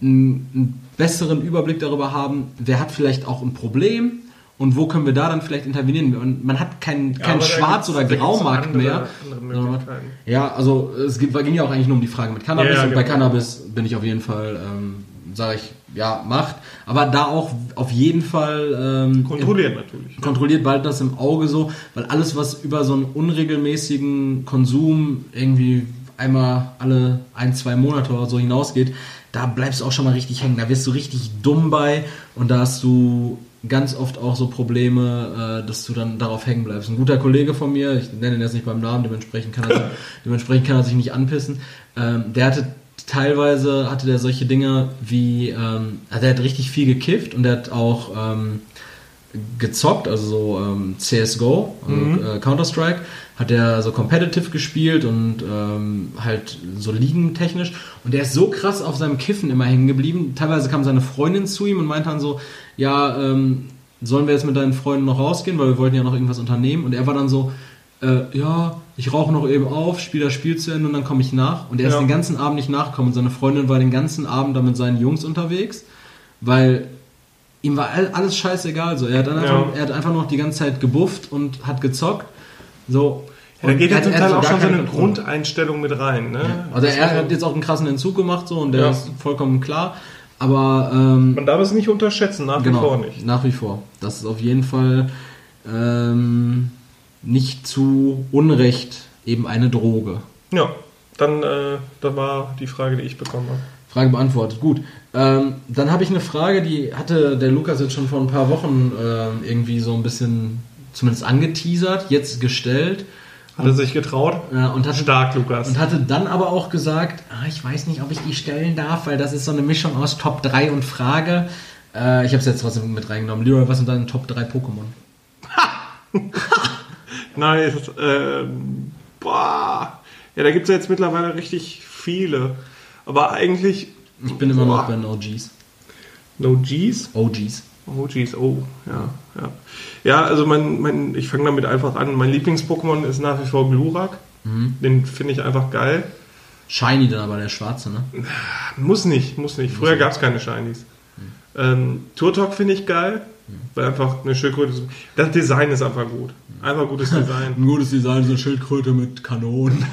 einen, einen besseren Überblick darüber haben, wer hat vielleicht auch ein Problem, und wo können wir da dann vielleicht intervenieren? Und man hat keinen kein ja, Schwarz- oder Graumarkt mehr. Andere ja, also es ging ja auch eigentlich nur um die Frage mit Cannabis ja, ja, und bei genau. Cannabis bin ich auf jeden Fall, ähm, sage ich, ja, macht. Aber da auch auf jeden Fall ähm, kontrolliert natürlich. Kontrolliert bald das im Auge so, weil alles, was über so einen unregelmäßigen Konsum irgendwie einmal alle ein, zwei Monate oder so hinausgeht, da bleibst du auch schon mal richtig hängen. Da wirst du richtig dumm bei und da hast du ganz oft auch so Probleme, äh, dass du dann darauf hängen bleibst. Ein guter Kollege von mir, ich nenne ihn jetzt nicht beim Namen, dementsprechend kann er, dementsprechend kann er sich nicht anpissen, ähm, der hatte teilweise, hatte der solche Dinge wie, ähm, also der hat richtig viel gekifft und der hat auch ähm, gezockt, also so CSGO, also, mhm. äh, Counter-Strike, hat er so competitive gespielt und ähm, halt so liegentechnisch und der ist so krass auf seinem Kiffen immer hängen geblieben. Teilweise kam seine Freundin zu ihm und meinte dann so, ja, ähm, sollen wir jetzt mit deinen Freunden noch rausgehen, weil wir wollten ja noch irgendwas unternehmen. Und er war dann so, äh, ja, ich rauche noch eben auf, spiele das Spiel zu Ende und dann komme ich nach. Und er ist ja. den ganzen Abend nicht nachgekommen und seine Freundin war den ganzen Abend da mit seinen Jungs unterwegs, weil ihm war alles scheißegal. So. Er, hat einfach, ja. er hat einfach noch die ganze Zeit gebufft und hat gezockt. So. Ja, da geht ja zum Teil auch schon so eine Grundeinstellung mit rein. Ne? Ja. Also er hat jetzt auch einen krassen Entzug gemacht so und der ist vollkommen klar. Aber ähm, man darf es nicht unterschätzen, nach genau, wie vor nicht. Nach wie vor. Das ist auf jeden Fall ähm, nicht zu Unrecht eben eine Droge. Ja, dann äh, da war die Frage, die ich bekommen habe. Frage beantwortet. Gut. Ähm, dann habe ich eine Frage, die hatte der Lukas jetzt schon vor ein paar Wochen äh, irgendwie so ein bisschen zumindest angeteasert, jetzt gestellt. Hat er sich getraut? Ja, und hatte, Stark, Lukas. Und hatte dann aber auch gesagt, ah, ich weiß nicht, ob ich die stellen darf, weil das ist so eine Mischung aus Top 3 und Frage. Äh, ich habe es jetzt trotzdem mit reingenommen. Leroy, was sind deine Top 3 Pokémon? Nice. Ähm, boah. Ja, da gibt es ja jetzt mittlerweile richtig viele. Aber eigentlich. Ich bin immer noch boah. bei den OGs. No Gs? OGs. Oh, Gs, oh, ja, ja. Ja, also mein, mein ich fange damit einfach an. Mein Lieblings-Pokémon ist nach wie vor Glurak. Den finde ich einfach geil. Shiny dann aber der schwarze, ne? Muss nicht, muss nicht. Früher gab es keine Shinies. Ähm, Turtok finde ich geil, weil einfach eine Schildkröte ist. Das Design ist einfach gut. Einfach gutes Design. Ein gutes Design ist eine Schildkröte mit Kanonen.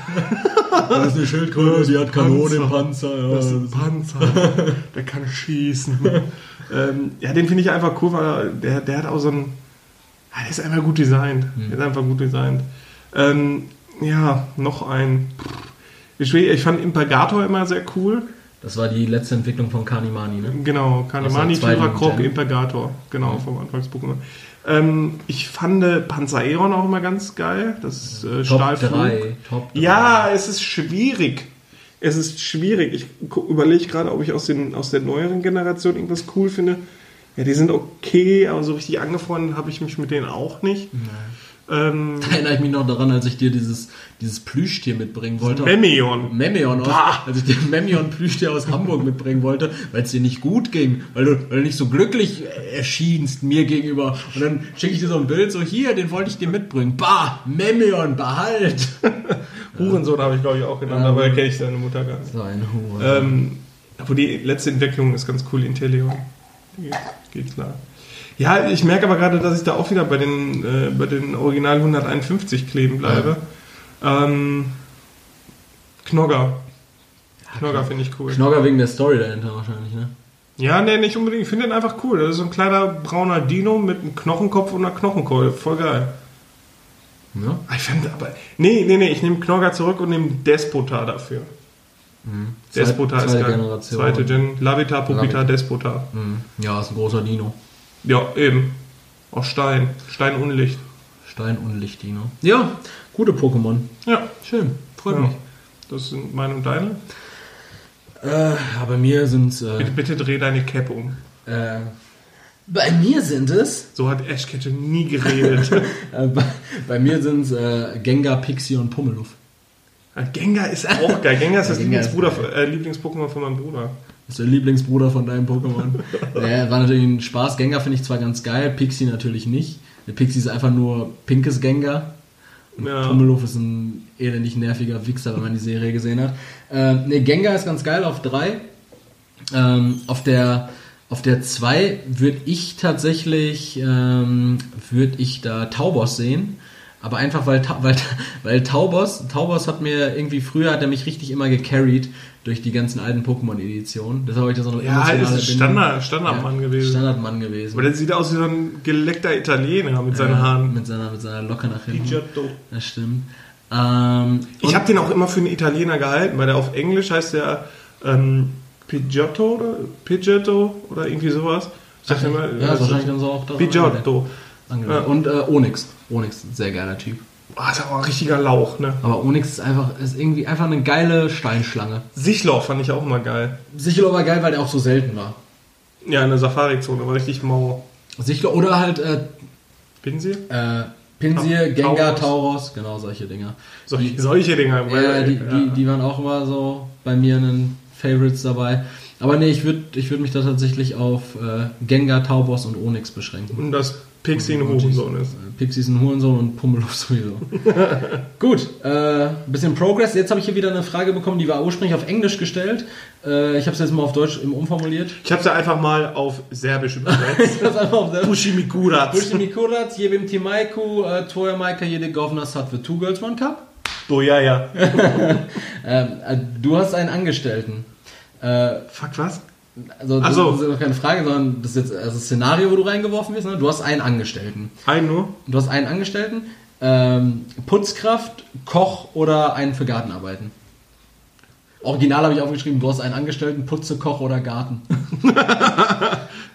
das ist eine Schildkröte, die hat Kanonen im Panzer. Ja, Das ist ein Panzer, der kann schießen. ähm, ja, den finde ich einfach cool, weil der, der hat auch so ein. Ja, der ist einfach gut designt. Der ist einfach gut designt. Ähm, ja, noch ein. Ich, fand Impagator immer sehr cool. Das war die letzte Entwicklung von Kanimani, ne? Genau, Kanimani, Tyrakrok, Gen. Impagator. Genau, vom Anfangs-Pokémon. Ähm, ich fand Panzaeron auch immer ganz geil. Das ist äh, Top Stahlflug. 3. Top 3. Ja, es ist schwierig. Es ist schwierig. Ich überlege gerade, ob ich aus, den, aus der neueren Generation irgendwas cool finde. Ja, die sind okay, aber so richtig angefreundet habe ich mich mit denen auch nicht. Ähm, Da erinnere ich mich noch daran, als ich dir dieses, dieses Plüschtier mitbringen wollte. Memeon. Memeon aus, Bah. als ich dir Memeon Plüschtier aus Hamburg mitbringen wollte, weil es dir nicht gut ging, weil du, weil du nicht so glücklich erschienst mir gegenüber. Und dann schicke ich dir so ein Bild, so hier, den wollte ich dir mitbringen. Bah, Memeon, behalt. Hurensohn habe ich, glaube ich, auch genannt, Ja. aber kenne ich seine Mutter gar nicht. So ein Hure. Ähm, aber die letzte Entwicklung ist ganz cool, Inteleon. Geht, geht klar. Ja, ich merke aber gerade, dass ich da auch wieder bei den, äh, bei den Original 151 kleben bleibe. Ähm, Knogger. Knogger finde ich cool. Knogger wegen der Story dahinter wahrscheinlich, ne? Ja, nee, nicht unbedingt. Ich finde den einfach cool. Das ist so ein kleiner brauner Dino mit einem Knochenkopf und einer Knochenkeule. Voll geil. Ja. Ah, Ich finde aber. Nee, nee, nee, ich nehme Knogger zurück und nehme Despota dafür. Despota Zweit- ist zweite geil. Generation. Zweite Gen. Lavita, Pupita, Lavita. Despota. Hm. Ja, ist ein großer Dino. Ja, eben. Aus Stein. Stein und Licht. Stein und Lichtdino. Ja, gute Pokémon. Ja. Schön, freut ja. mich. Das sind meine und deine. Äh, ja, bei mir sind es. Bitte, Äh, bitte dreh deine Cap um. äh, bei mir sind es. So hat Ashkette nie geredet. Äh, bei, bei mir sind es äh, Gengar, Pixie und Pummeluff. Gengar ist auch geil. Gengar ist das Gengar ist Lieblingsbruder, äh, Lieblings-Pokémon von meinem Bruder. Das ist der Lieblingsbruder von deinem Pokémon. ja, war natürlich ein Spaß. Gengar finde ich zwar ganz geil, Pixie natürlich nicht. Der Pixie ist einfach nur pinkes Gengar. Und Ja. Pummeluff ist ein elendig nerviger Wichser, wenn man die Serie gesehen hat. Ähm, ne, Gengar ist ganz geil auf 3. Ähm, auf der auf der 2 würde ich tatsächlich ähm, würde ich da Taubos sehen. Aber einfach weil, weil, weil Taubos, Taubos hat mir irgendwie früher hat er mich richtig immer gecarried durch die ganzen alten Pokémon-Editionen. Deshalb habe ich da so eine Ja, ist ein. Standard, Standardmann gewesen. Standardmann gewesen. Aber der sieht aus wie so ein geleckter Italiener mit seinen Ja, Haaren. Mit seiner, mit seiner Locke nach hinten. Pidgeotto. Das stimmt. Ähm, Ich habe den auch immer für einen Italiener gehalten, weil der auf Englisch heißt der ähm, Pidgeotto oder Pidgeotto oder irgendwie sowas. Sag ich immer, ja, ist wahrscheinlich dann so auch darauf Pidgeotto. Angelegt. Ja. Und äh, Onyx. Onyx, ein sehr geiler Typ. Ah, ist aber ein richtiger Lauch, ne? Aber Onyx ist einfach, ist irgendwie einfach eine geile Steinschlange. Sichloch fand ich auch immer geil. Sichlo war geil, weil der auch so selten war. Ja, in der Safari-Zone, war richtig mau. Sichlo oder halt äh, Bin sie? äh, Pinsir, Gengar, Tauros. Tauros, genau solche Dinger. Solche, solche Dinger. Ja, die, ja. die, die waren auch immer so bei mir in den Favorites dabei. Aber nee, ich würde ich würd mich da tatsächlich auf äh, Gengar, Taubos und Onyx beschränken. Und das Pixie ein Hurensohn ist. Äh, Pixie ist ein Hurensohn und Pummeluff sowieso. Gut, äh, bisschen Progress. Jetzt habe ich hier wieder eine Frage bekommen, die war ursprünglich auf Englisch gestellt. Äh, ich habe es jetzt mal auf Deutsch im umformuliert. Ich habe sie einfach mal auf Serbisch übersetzt. Das einfach auf der Pushimikurat. Pushimi Kurat, jebim Timaiku, äh, Tvoja Majka, jede Governor hat für Two Girls One Cup. Oh ja, ja. Ähm, äh, du hast einen Angestellten. Äh, Fuck, was? Also das, so. ist doch keine Frage, sondern das ist jetzt also das Szenario, wo du reingeworfen wirst. Ne? Du hast einen Angestellten. Ein nur? Du hast einen Angestellten, ähm, Putzkraft, Koch oder einen für Gartenarbeiten. Original habe ich aufgeschrieben, du hast einen Angestellten, Putze, Koch oder Garten.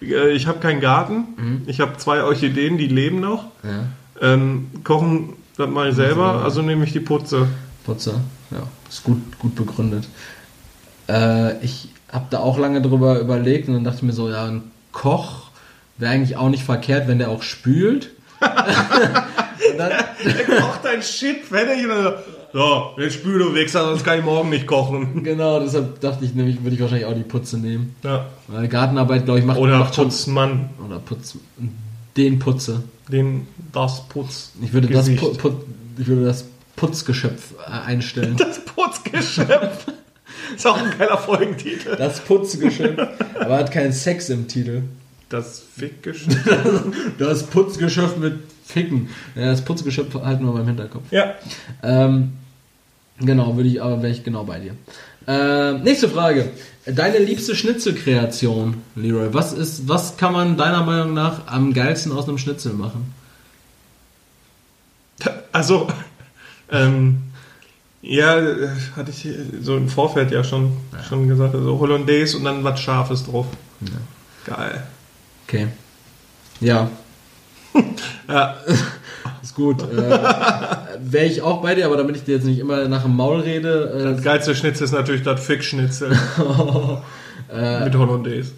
Ich habe keinen Garten. Mhm. Ich habe zwei Orchideen, die leben noch. Ja. Ähm, kochen Das mache ich selber, also nehme ich die Putze. Putze, ja, ist gut, gut begründet. Äh, ich habe da auch lange drüber überlegt und dann dachte ich mir so, ja, ein Koch wäre eigentlich auch nicht verkehrt, wenn der auch spült. dann, der kocht dein Shit, wenn er jemand so, den Spüle weg, sonst kann ich morgen nicht kochen. Genau, deshalb dachte ich nämlich, würde ich wahrscheinlich auch die Putze nehmen. Ja. Weil Gartenarbeit, glaube ich, macht. Oder macht Putzmann. Oder Putz. Den Putze. Den, das Putz. Ich würde das, Pu Put, ich würde das Putzgeschöpf äh, einstellen. Das Putzgeschöpf. Ist auch ein geiler Folgentitel. Das Putzgeschöpf. Aber hat keinen Sex im Titel. Das Fickgeschöpf. das Putzgeschöpf mit Ficken. Ja, das Putzgeschöpf halten wir beim Hinterkopf. Ja. Ähm, genau, würde ich, aber wäre ich genau bei dir. Äh, nächste Frage. Deine liebste Schnitzelkreation, Leroy. Was ist, was kann man deiner Meinung nach am geilsten aus einem Schnitzel machen? Also, ähm, ja, hatte ich so im Vorfeld ja schon, ja. schon gesagt, also Hollandaise und dann was Scharfes drauf. Ja. Geil. Okay. Ja. ja. Ist gut. Äh, Wäre ich auch bei dir, aber damit ich dir jetzt nicht immer nach dem Maul rede. Äh, das geilste Schnitzel ist natürlich das Fick-Schnitzel. äh, Mit Hollandaise.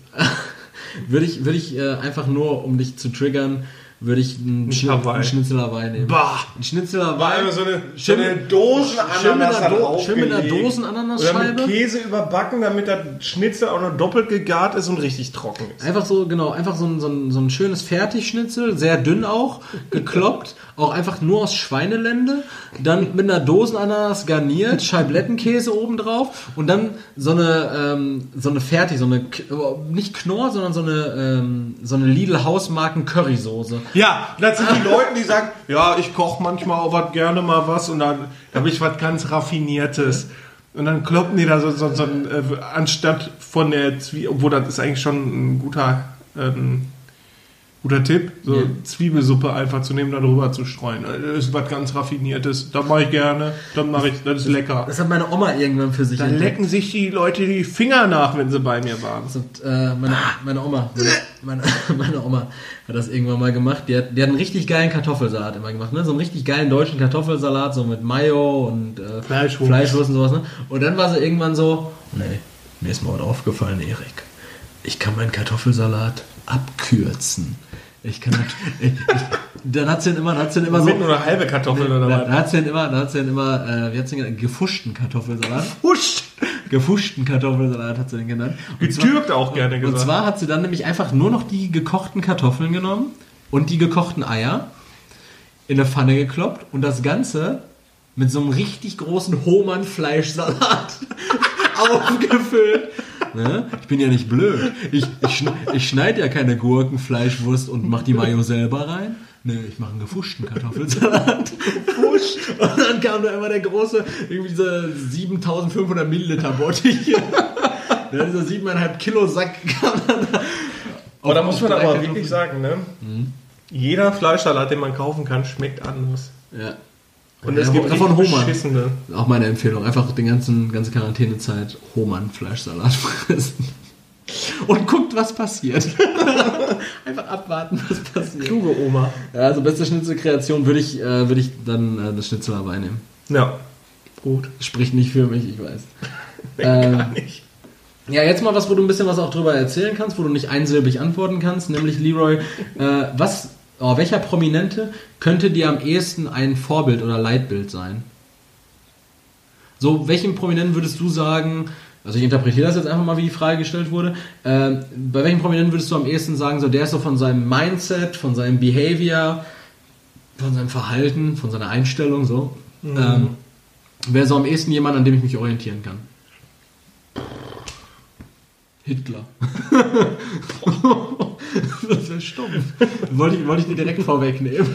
würde ich, würde ich äh, einfach nur, um dich zu triggern, würde ich einen, Sch einen Schnitzel Hawaii nehmen. Bah! Ein Schnitzel Hawaii. So eine, so eine Dosenananas Schön mit einer Dosenananasscheibe. Oder mit Käse überbacken, damit der Schnitzel auch noch doppelt gegart ist und richtig trocken ist. Einfach so, genau, einfach so ein, so ein, so ein schönes Fertigschnitzel, sehr dünn auch, gekloppt, auch einfach nur aus Schweinelände, dann mit einer Dosenananas garniert, Scheiblettenkäse obendrauf und dann so eine, ähm, so eine Fertig, so eine, nicht Knorr, sondern so eine, ähm, so eine Lidl Hausmarken Currysoße. Ja, das sind die Leute, die sagen, ja, ich koche manchmal auch was, gerne mal was und dann habe ich was ganz Raffiniertes. Und dann kloppen die da so, so, so äh, anstatt von der Zwiebel, obwohl das ist eigentlich schon ein guter ähm, Guter Tipp, so ja. Zwiebelsuppe einfach zu nehmen, darüber zu streuen. Das ist was ganz Raffiniertes. Das mache ich gerne. Das mache ich, das ist lecker. Das hat meine Oma irgendwann für sich Da lecken sich die Leute die Finger nach, wenn sie bei mir waren. Das hat, äh, meine, meine, Oma, meine, meine, Oma hat das irgendwann mal gemacht. Die hat, die hat einen richtig geilen Kartoffelsalat immer gemacht, ne? So einen richtig geilen deutschen Kartoffelsalat, so mit Mayo und äh, Fleischwurst. Fleischwurst und sowas, ne? Und dann war sie irgendwann so, nee, mir ist mal was aufgefallen, Erik. Ich kann meinen Kartoffelsalat abkürzen. Ich kann ich, ich, dann hat sie dann immer, dann hat sie dann immer so. Mit nur eine halbe Kartoffel oder was? Dann hat sie dann immer, dann hat sie dann immer, äh, wie hat sie genannt? Gefuschten Kartoffelsalat. Gefuscht! Gefuschten Kartoffelsalat hat sie den genannt. Getürkt auch gerne gesagt. Und zwar hat sie dann nämlich einfach nur noch die gekochten Kartoffeln genommen und die gekochten Eier in eine Pfanne gekloppt und das Ganze mit so einem richtig großen Hohmann-Fleischsalat aufgefüllt. Ne? Ich bin ja nicht blöd. Ich, ich, ich schneide ja keine Gurken, Fleischwurst und mache die Mayo selber rein. Ne, ich mache einen gefuschten Kartoffelsalat. Gefuscht. Und dann kam da immer der große, irgendwie diese 7500 Milliliter Bottich. ja, dieser 7,5 Kilo Sack kam dann da. Aber da muss man aber wirklich sagen, ne? Mhm. Jeder Fleischsalat, den man kaufen kann, schmeckt anders. Ja. Und es ja, gibt davon Hohmann. Auch meine Empfehlung. Einfach die ganzen, ganze Quarantänezeit Hohmann Fleischsalat fressen. Und guckt, was passiert. Einfach abwarten, was passiert. Kluge Oma. Ja, also beste Schnitzelkreation würde ich, äh, würd ich dann äh, das Schnitzel dabei nehmen. Ja. Gut. Spricht nicht für mich, ich weiß. nee, ähm, gar nicht. Ja, jetzt mal was, wo du ein bisschen was auch drüber erzählen kannst, wo du nicht einsilbig antworten kannst, nämlich Leroy, äh, was Oh, welcher Prominente könnte dir am ehesten ein Vorbild oder Leitbild sein? So, welchem Prominenten würdest du sagen, also ich interpretiere das jetzt einfach mal, wie die Frage gestellt wurde, äh, bei welchem Prominenten würdest du am ehesten sagen, so der ist so von seinem Mindset, von seinem Behavior, von seinem Verhalten, von seiner Einstellung, so, mhm. ähm, wäre so am ehesten jemand, an dem ich mich orientieren kann? Hitler. das wäre stumpf. Wollte ich, wollte ich dir direkt vorwegnehmen.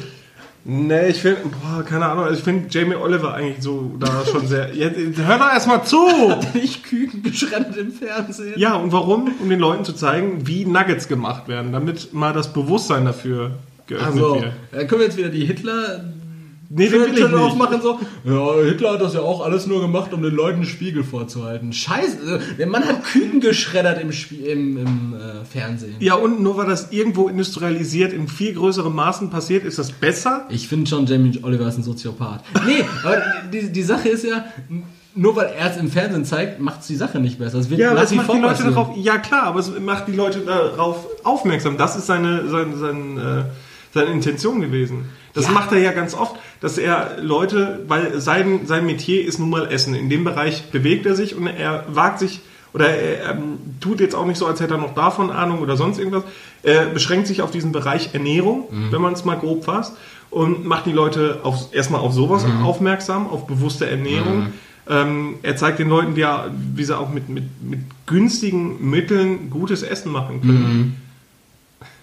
Nee, ich finde, boah, keine Ahnung, also ich finde Jamie Oliver eigentlich so da schon sehr. Jetzt, hör doch erstmal zu! Hat er nicht Küken geschreddet im Fernsehen? Ja, und warum? Um den Leuten zu zeigen, wie Nuggets gemacht werden, damit mal das Bewusstsein dafür geöffnet also, wird. Da können wir jetzt wieder die Hitler Nee, den will ich nicht. aufmachen so, ja, Hitler hat das ja auch alles nur gemacht, um den Leuten einen Spiegel vorzuhalten. Scheiße, der Mann hat Küken geschreddert im, Spie im, im äh, Fernsehen. Ja, und nur weil das irgendwo industrialisiert in viel größerem Maßen passiert, ist das besser? Ich finde schon, Jamie Oliver ist ein Soziopath. Nee, aber die, die Sache ist ja, nur weil er es im Fernsehen zeigt, macht es die Sache nicht besser. Es wird ja, es macht die Leute darauf, ja klar, aber es macht die Leute darauf aufmerksam. Das ist seine, seine, seine, äh, seine Intention gewesen. Das ja. macht er ja ganz oft, dass er Leute, weil sein, sein Metier ist nun mal Essen. In dem Bereich bewegt er sich und er wagt sich oder er ähm, tut jetzt auch nicht so, als hätte er noch davon Ahnung oder sonst irgendwas. Er beschränkt sich auf diesen Bereich Ernährung, mhm. wenn man es mal grob fasst, und macht die Leute auf, erstmal auf sowas mhm. aufmerksam, auf bewusste Ernährung. Mhm. Ähm, er zeigt den Leuten, ja, wie sie auch mit, mit, mit günstigen Mitteln gutes Essen machen können.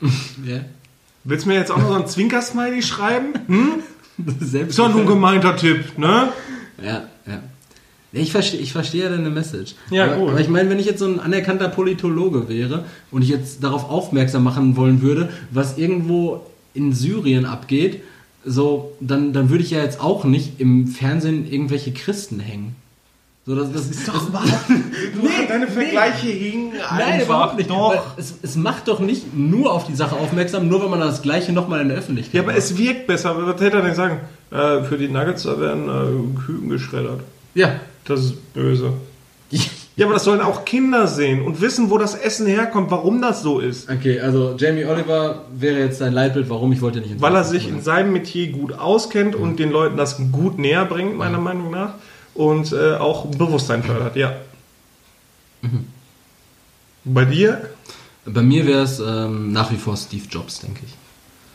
Mhm. yeah. Willst du mir jetzt auch noch so ein Zwinker-Smiley schreiben? Hm? Ist doch nur ein gemeinter Tipp, ne? Ja, ja. Ich verstehe, ich verstehe deine Message. Ja, aber, gut. Aber ich meine, wenn ich jetzt so ein anerkannter Politologe wäre und ich jetzt darauf aufmerksam machen wollen würde, was irgendwo in Syrien abgeht, so, dann, dann würde ich ja jetzt auch nicht im Fernsehen irgendwelche Christen hängen. So, das, das, das ist doch das, nee, deine Vergleiche nee. hingen Nein, überhaupt nicht. Doch. Es, es, macht doch nicht nur auf die Sache aufmerksam, nur wenn man das Gleiche nochmal in der Öffentlichkeit Ja, aber macht. es wirkt besser. Was hätte er denn sagen? Äh, für die Nuggets da werden äh, Küken geschreddert. Ja. Das ist böse. Ja, aber das sollen auch Kinder sehen und wissen, wo das Essen herkommt, warum das so ist. Okay, also Jamie Oliver wäre jetzt sein Leitbild, warum ich wollte nicht Weil er sich in seinem Metier gut auskennt mhm. und den Leuten das gut näher bringt, meiner mhm. Meinung nach. Und äh, auch Bewusstsein fördert, ja. Mhm. Bei dir? Bei mir wäre es ähm, nach wie vor Steve Jobs, denke ich.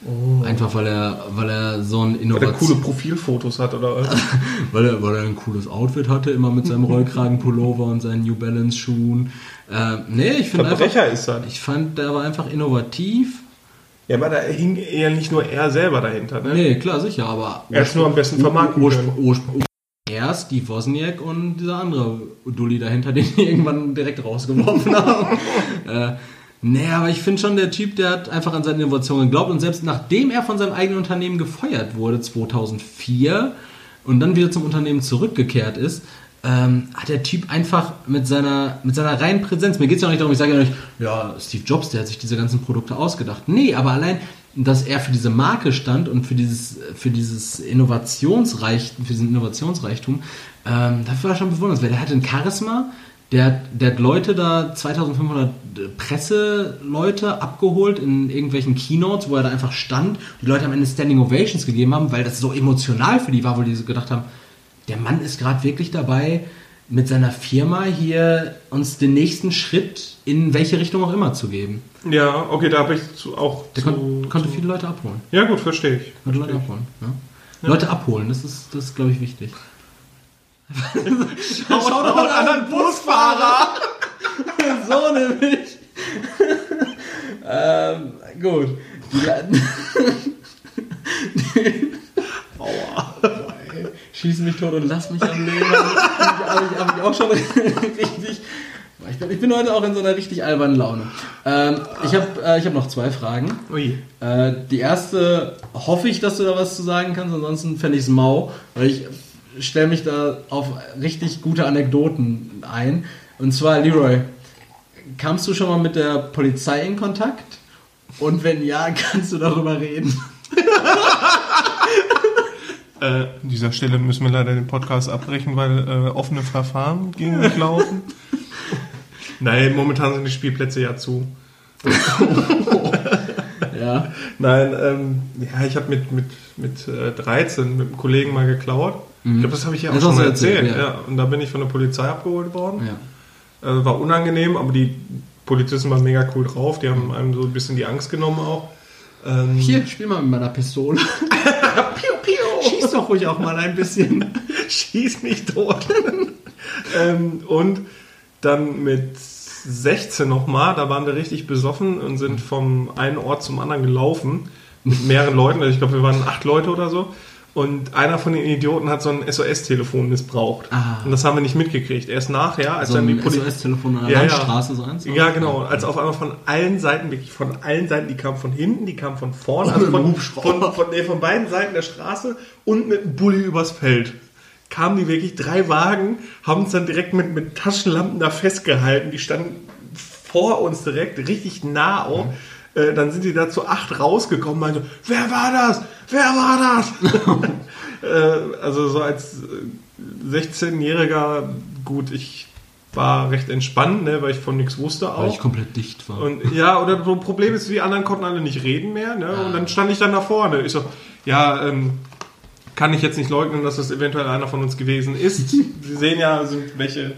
Oh. Einfach weil er, weil er so ein Innovation. Weil er coole Profilfotos hat, oder? weil, er, weil er ein cooles Outfit hatte, immer mit seinem Rollkragenpullover und seinen New Balance Schuhen. Äh, nee, ich finde einfach. ist er. Ich fand, der war einfach innovativ. Ja, aber da hing eher nicht nur er selber dahinter, ne? Nee, klar, sicher, aber. Er ist nur am besten vermarkten Ursprung, Ursprung, er, Steve Wozniak und dieser andere Dulli dahinter, den die irgendwann direkt rausgeworfen haben. äh, Nee, aber ich finde schon, der Typ, der hat einfach an seine Innovationen geglaubt und selbst nachdem er von seinem eigenen Unternehmen gefeuert wurde, 2004, und dann wieder zum Unternehmen zurückgekehrt ist, ähm, hat der Typ einfach mit seiner, mit seiner reinen Präsenz, mir geht es ja auch nicht darum, ich sage ja nicht, ja, Steve Jobs, der hat sich diese ganzen Produkte ausgedacht. Nee, aber allein, dass er für diese Marke stand und für dieses, für dieses Innovationsreich, für diesen Innovationsreichtum, ähm, dafür war er schon bewundernswert. Er hatte ein Charisma, der, der hat Leute da, 2500 Presseleute abgeholt in irgendwelchen Keynotes, wo er da einfach stand. Die Leute am Ende Standing Ovations gegeben haben, weil das so emotional für die war, wo die so gedacht haben, der Mann ist gerade wirklich dabei, mit seiner Firma hier uns den nächsten Schritt in welche Richtung auch immer zu geben. Ja, okay, da habe ich zu, auch. Der zu, kon konnte zu viele Leute abholen. Ja, gut, verstehe ich. Konnte Leute abholen. Ja? Ja. Leute abholen, das ist, das ist glaube ich, wichtig. Schau, doch mal anderen Busfahrer. so nämlich. ähm, gut. Aua. Schieß mich tot und lass mich am Leben. Habe ich, hab ich auch schon richtig. Ich bin, ich bin, heute auch in so einer richtig albernen Laune. Ähm, ich habe äh, hab noch zwei Fragen. Ui. Äh, die erste hoffe ich, dass du da was zu sagen kannst, ansonsten fände ich es mau, weil ich stelle mich da auf richtig gute Anekdoten ein. Und zwar, Leroy, kamst du schon mal mit der Polizei in Kontakt? Und wenn ja, kannst du darüber reden? Äh, an dieser Stelle müssen wir leider den Podcast abbrechen, weil äh, offene Verfahren gegen mich laufen. Nein, momentan sind die Spielplätze ja zu. ja. Nein, ähm, ja, ich habe mit, mit, mit äh, 13 mit einem Kollegen mal geklaut. Mhm. Ich glaube, das habe ich ja auch das schon mal erzählt. erzählt ja. ja. Und da bin ich von der Polizei abgeholt worden. Ja. Äh, war unangenehm, aber die Polizisten waren mega cool drauf. Die haben einem so ein bisschen die Angst genommen auch. Ähm, Hier, spiel mal mit meiner Pistole. piu, piu. Schieß doch ruhig auch mal ein bisschen. Schieß mich tot. ähm, und dann mit 16 nochmal, da waren wir richtig besoffen und sind vom einen Ort zum anderen gelaufen. Mit mehreren Leuten. Also ich glaube, wir waren acht Leute oder so. Und einer von den Idioten hat so ein SOS-Telefon missbraucht. Ah. Und das haben wir nicht mitgekriegt. Erst nachher, als so dann die Polizei. SOS-Telefon an der ja, Landstraße so eins? Ja, genau. Als auf einmal von allen Seiten, wirklich von allen Seiten, die kam von hinten, die kam von vorne, also von, von, von, nee, von beiden Seiten der Straße und mit einem Bulli übers Feld. Kamen die wirklich drei Wagen, haben uns dann direkt mit, mit Taschenlampen da festgehalten. Die standen vor uns direkt, richtig nah auch. Mhm äh, dann sind die da zu acht rausgekommen, meinte, wer war das? Wer war das? äh, also so als 16-Jähriger, gut, ich war recht entspannt, ne, weil ich von nichts wusste auch. Weil ich komplett dicht war. Und ja, oder so ein Problem ist, die anderen konnten alle nicht reden mehr, ne? Und dann stand ich dann da vorne. Ich so, ja, ähm, kann ich jetzt nicht leugnen, dass das eventuell einer von uns gewesen ist. Sie sehen ja, sind welche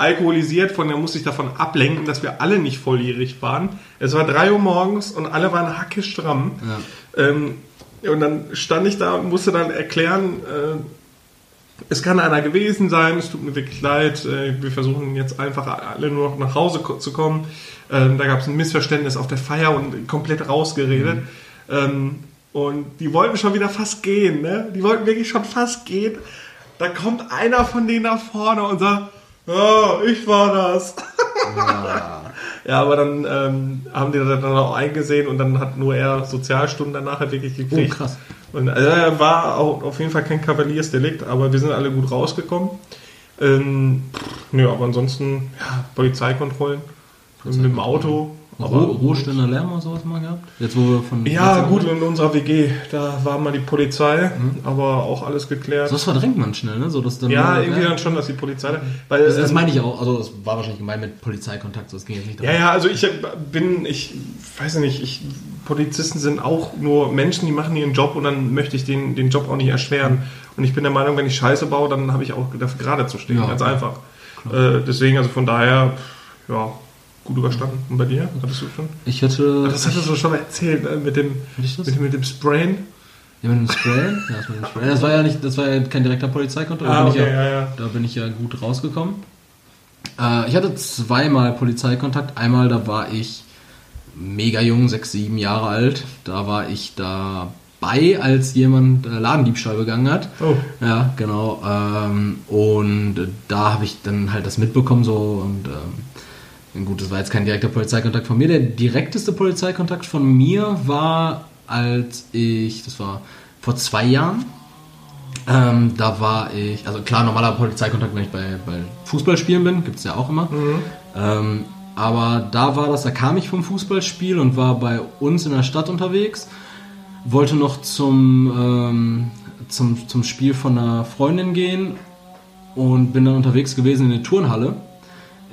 alkoholisiert, von der musste ich davon ablenken, dass wir alle nicht volljährig waren. Es war drei Uhr morgens und alle waren hackestramm. Ja. Ähm, und dann stand ich da und musste dann erklären, äh, es kann einer gewesen sein, es tut mir wirklich leid, äh, wir versuchen jetzt einfach alle nur noch nach Hause zu kommen. Ähm, da gab es ein Missverständnis auf der Feier und komplett rausgeredet. Mhm. Ähm, und die wollten schon wieder fast gehen, ne? Die wollten wirklich schon fast gehen. Da kommt einer von denen nach vorne und sagt, oh, ich war das. Ja, ja aber dann ähm, haben die das dann auch eingesehen und dann hat nur er Sozialstunden danach halt wirklich gekriegt. Oh, krass. Und also, er war auch auf jeden Fall kein Kavaliersdelikt, aber wir sind alle gut rausgekommen. Ähm, nö, aber ansonsten, ja, Polizeikontrollen. Mit dem Auto Ruheständer Lärm und sowas mal gehabt? Jetzt, wo wir von ja, gut, in unserer WG, da war mal die Polizei, mhm. aber auch alles geklärt. So, das verdrängt man schnell, ne? So, dass dann ja, irgendwie dann schon, dass die Polizei. Weil, das, das ähm, meine ich auch, also das war wahrscheinlich gemein mit Polizeikontakt, so das ging jetzt nicht darum. Ja, ja, also ich bin, ich weiß nicht, ich, Polizisten sind auch nur Menschen, die machen ihren Job und dann möchte ich den, den Job auch nicht erschweren. Und ich bin der Meinung, wenn ich Scheiße baue, dann habe ich auch dafür gerade zu stehen, ja, ganz einfach. Äh, deswegen, also von daher, ja, gut überstanden. Und bei dir? Hattest du schon? Ich hatte. Das hattest du schon erzählt, ne? mit dem, mit, mit dem Sprayen. Ja, mit dem Sprayen? Ja, das, mit dem Sprayen. das war ja nicht, das war ja kein direkter Polizeikontrolle. Ah, okay, ja, ja, ja. Da bin ich ja gut rausgekommen. Äh, ich hatte zweimal Polizeikontakt. Einmal, da war ich mega jung, sechs, sieben Jahre alt. Da war ich dabei, als jemand äh, Ladendiebstahl begangen hat. Oh. Ja, genau. Ähm, und da habe ich dann halt das mitbekommen so und ähm, Gut, das war jetzt kein direkter Polizeikontakt von mir. Der direkteste Polizeikontakt von mir war, als ich, das war vor zwei Jahren, ähm, da war ich, also klar, normaler Polizeikontakt, wenn ich bei, bei Fußballspielen bin, gibt es ja auch immer. Mhm. Ähm, aber da war das, da kam ich vom Fußballspiel und war bei uns in der Stadt unterwegs, wollte noch zum, ähm, zum, zum Spiel von einer Freundin gehen und bin dann unterwegs gewesen in der Turnhalle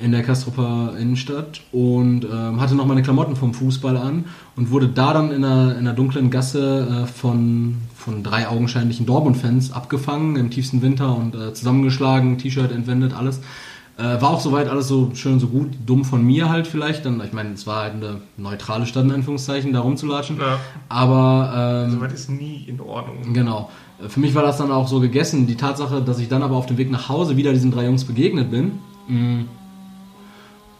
in der Kastrupper Innenstadt und ähm, hatte noch meine Klamotten vom Fußball an und wurde da dann in einer, in einer dunklen Gasse äh, von, von drei augenscheinlichen Dortmund-Fans abgefangen im tiefsten Winter und äh, zusammengeschlagen, T-Shirt entwendet, alles. Äh, war auch soweit alles so schön, so gut, dumm von mir halt vielleicht. Dann, ich meine, es war halt eine neutrale Stadt, in Anführungszeichen, da rumzulatschen. Ja. Aber. Ähm, soweit ist nie in Ordnung. Genau. Für mich war das dann auch so gegessen. Die Tatsache, dass ich dann aber auf dem Weg nach Hause wieder diesen drei Jungs begegnet bin. Mh,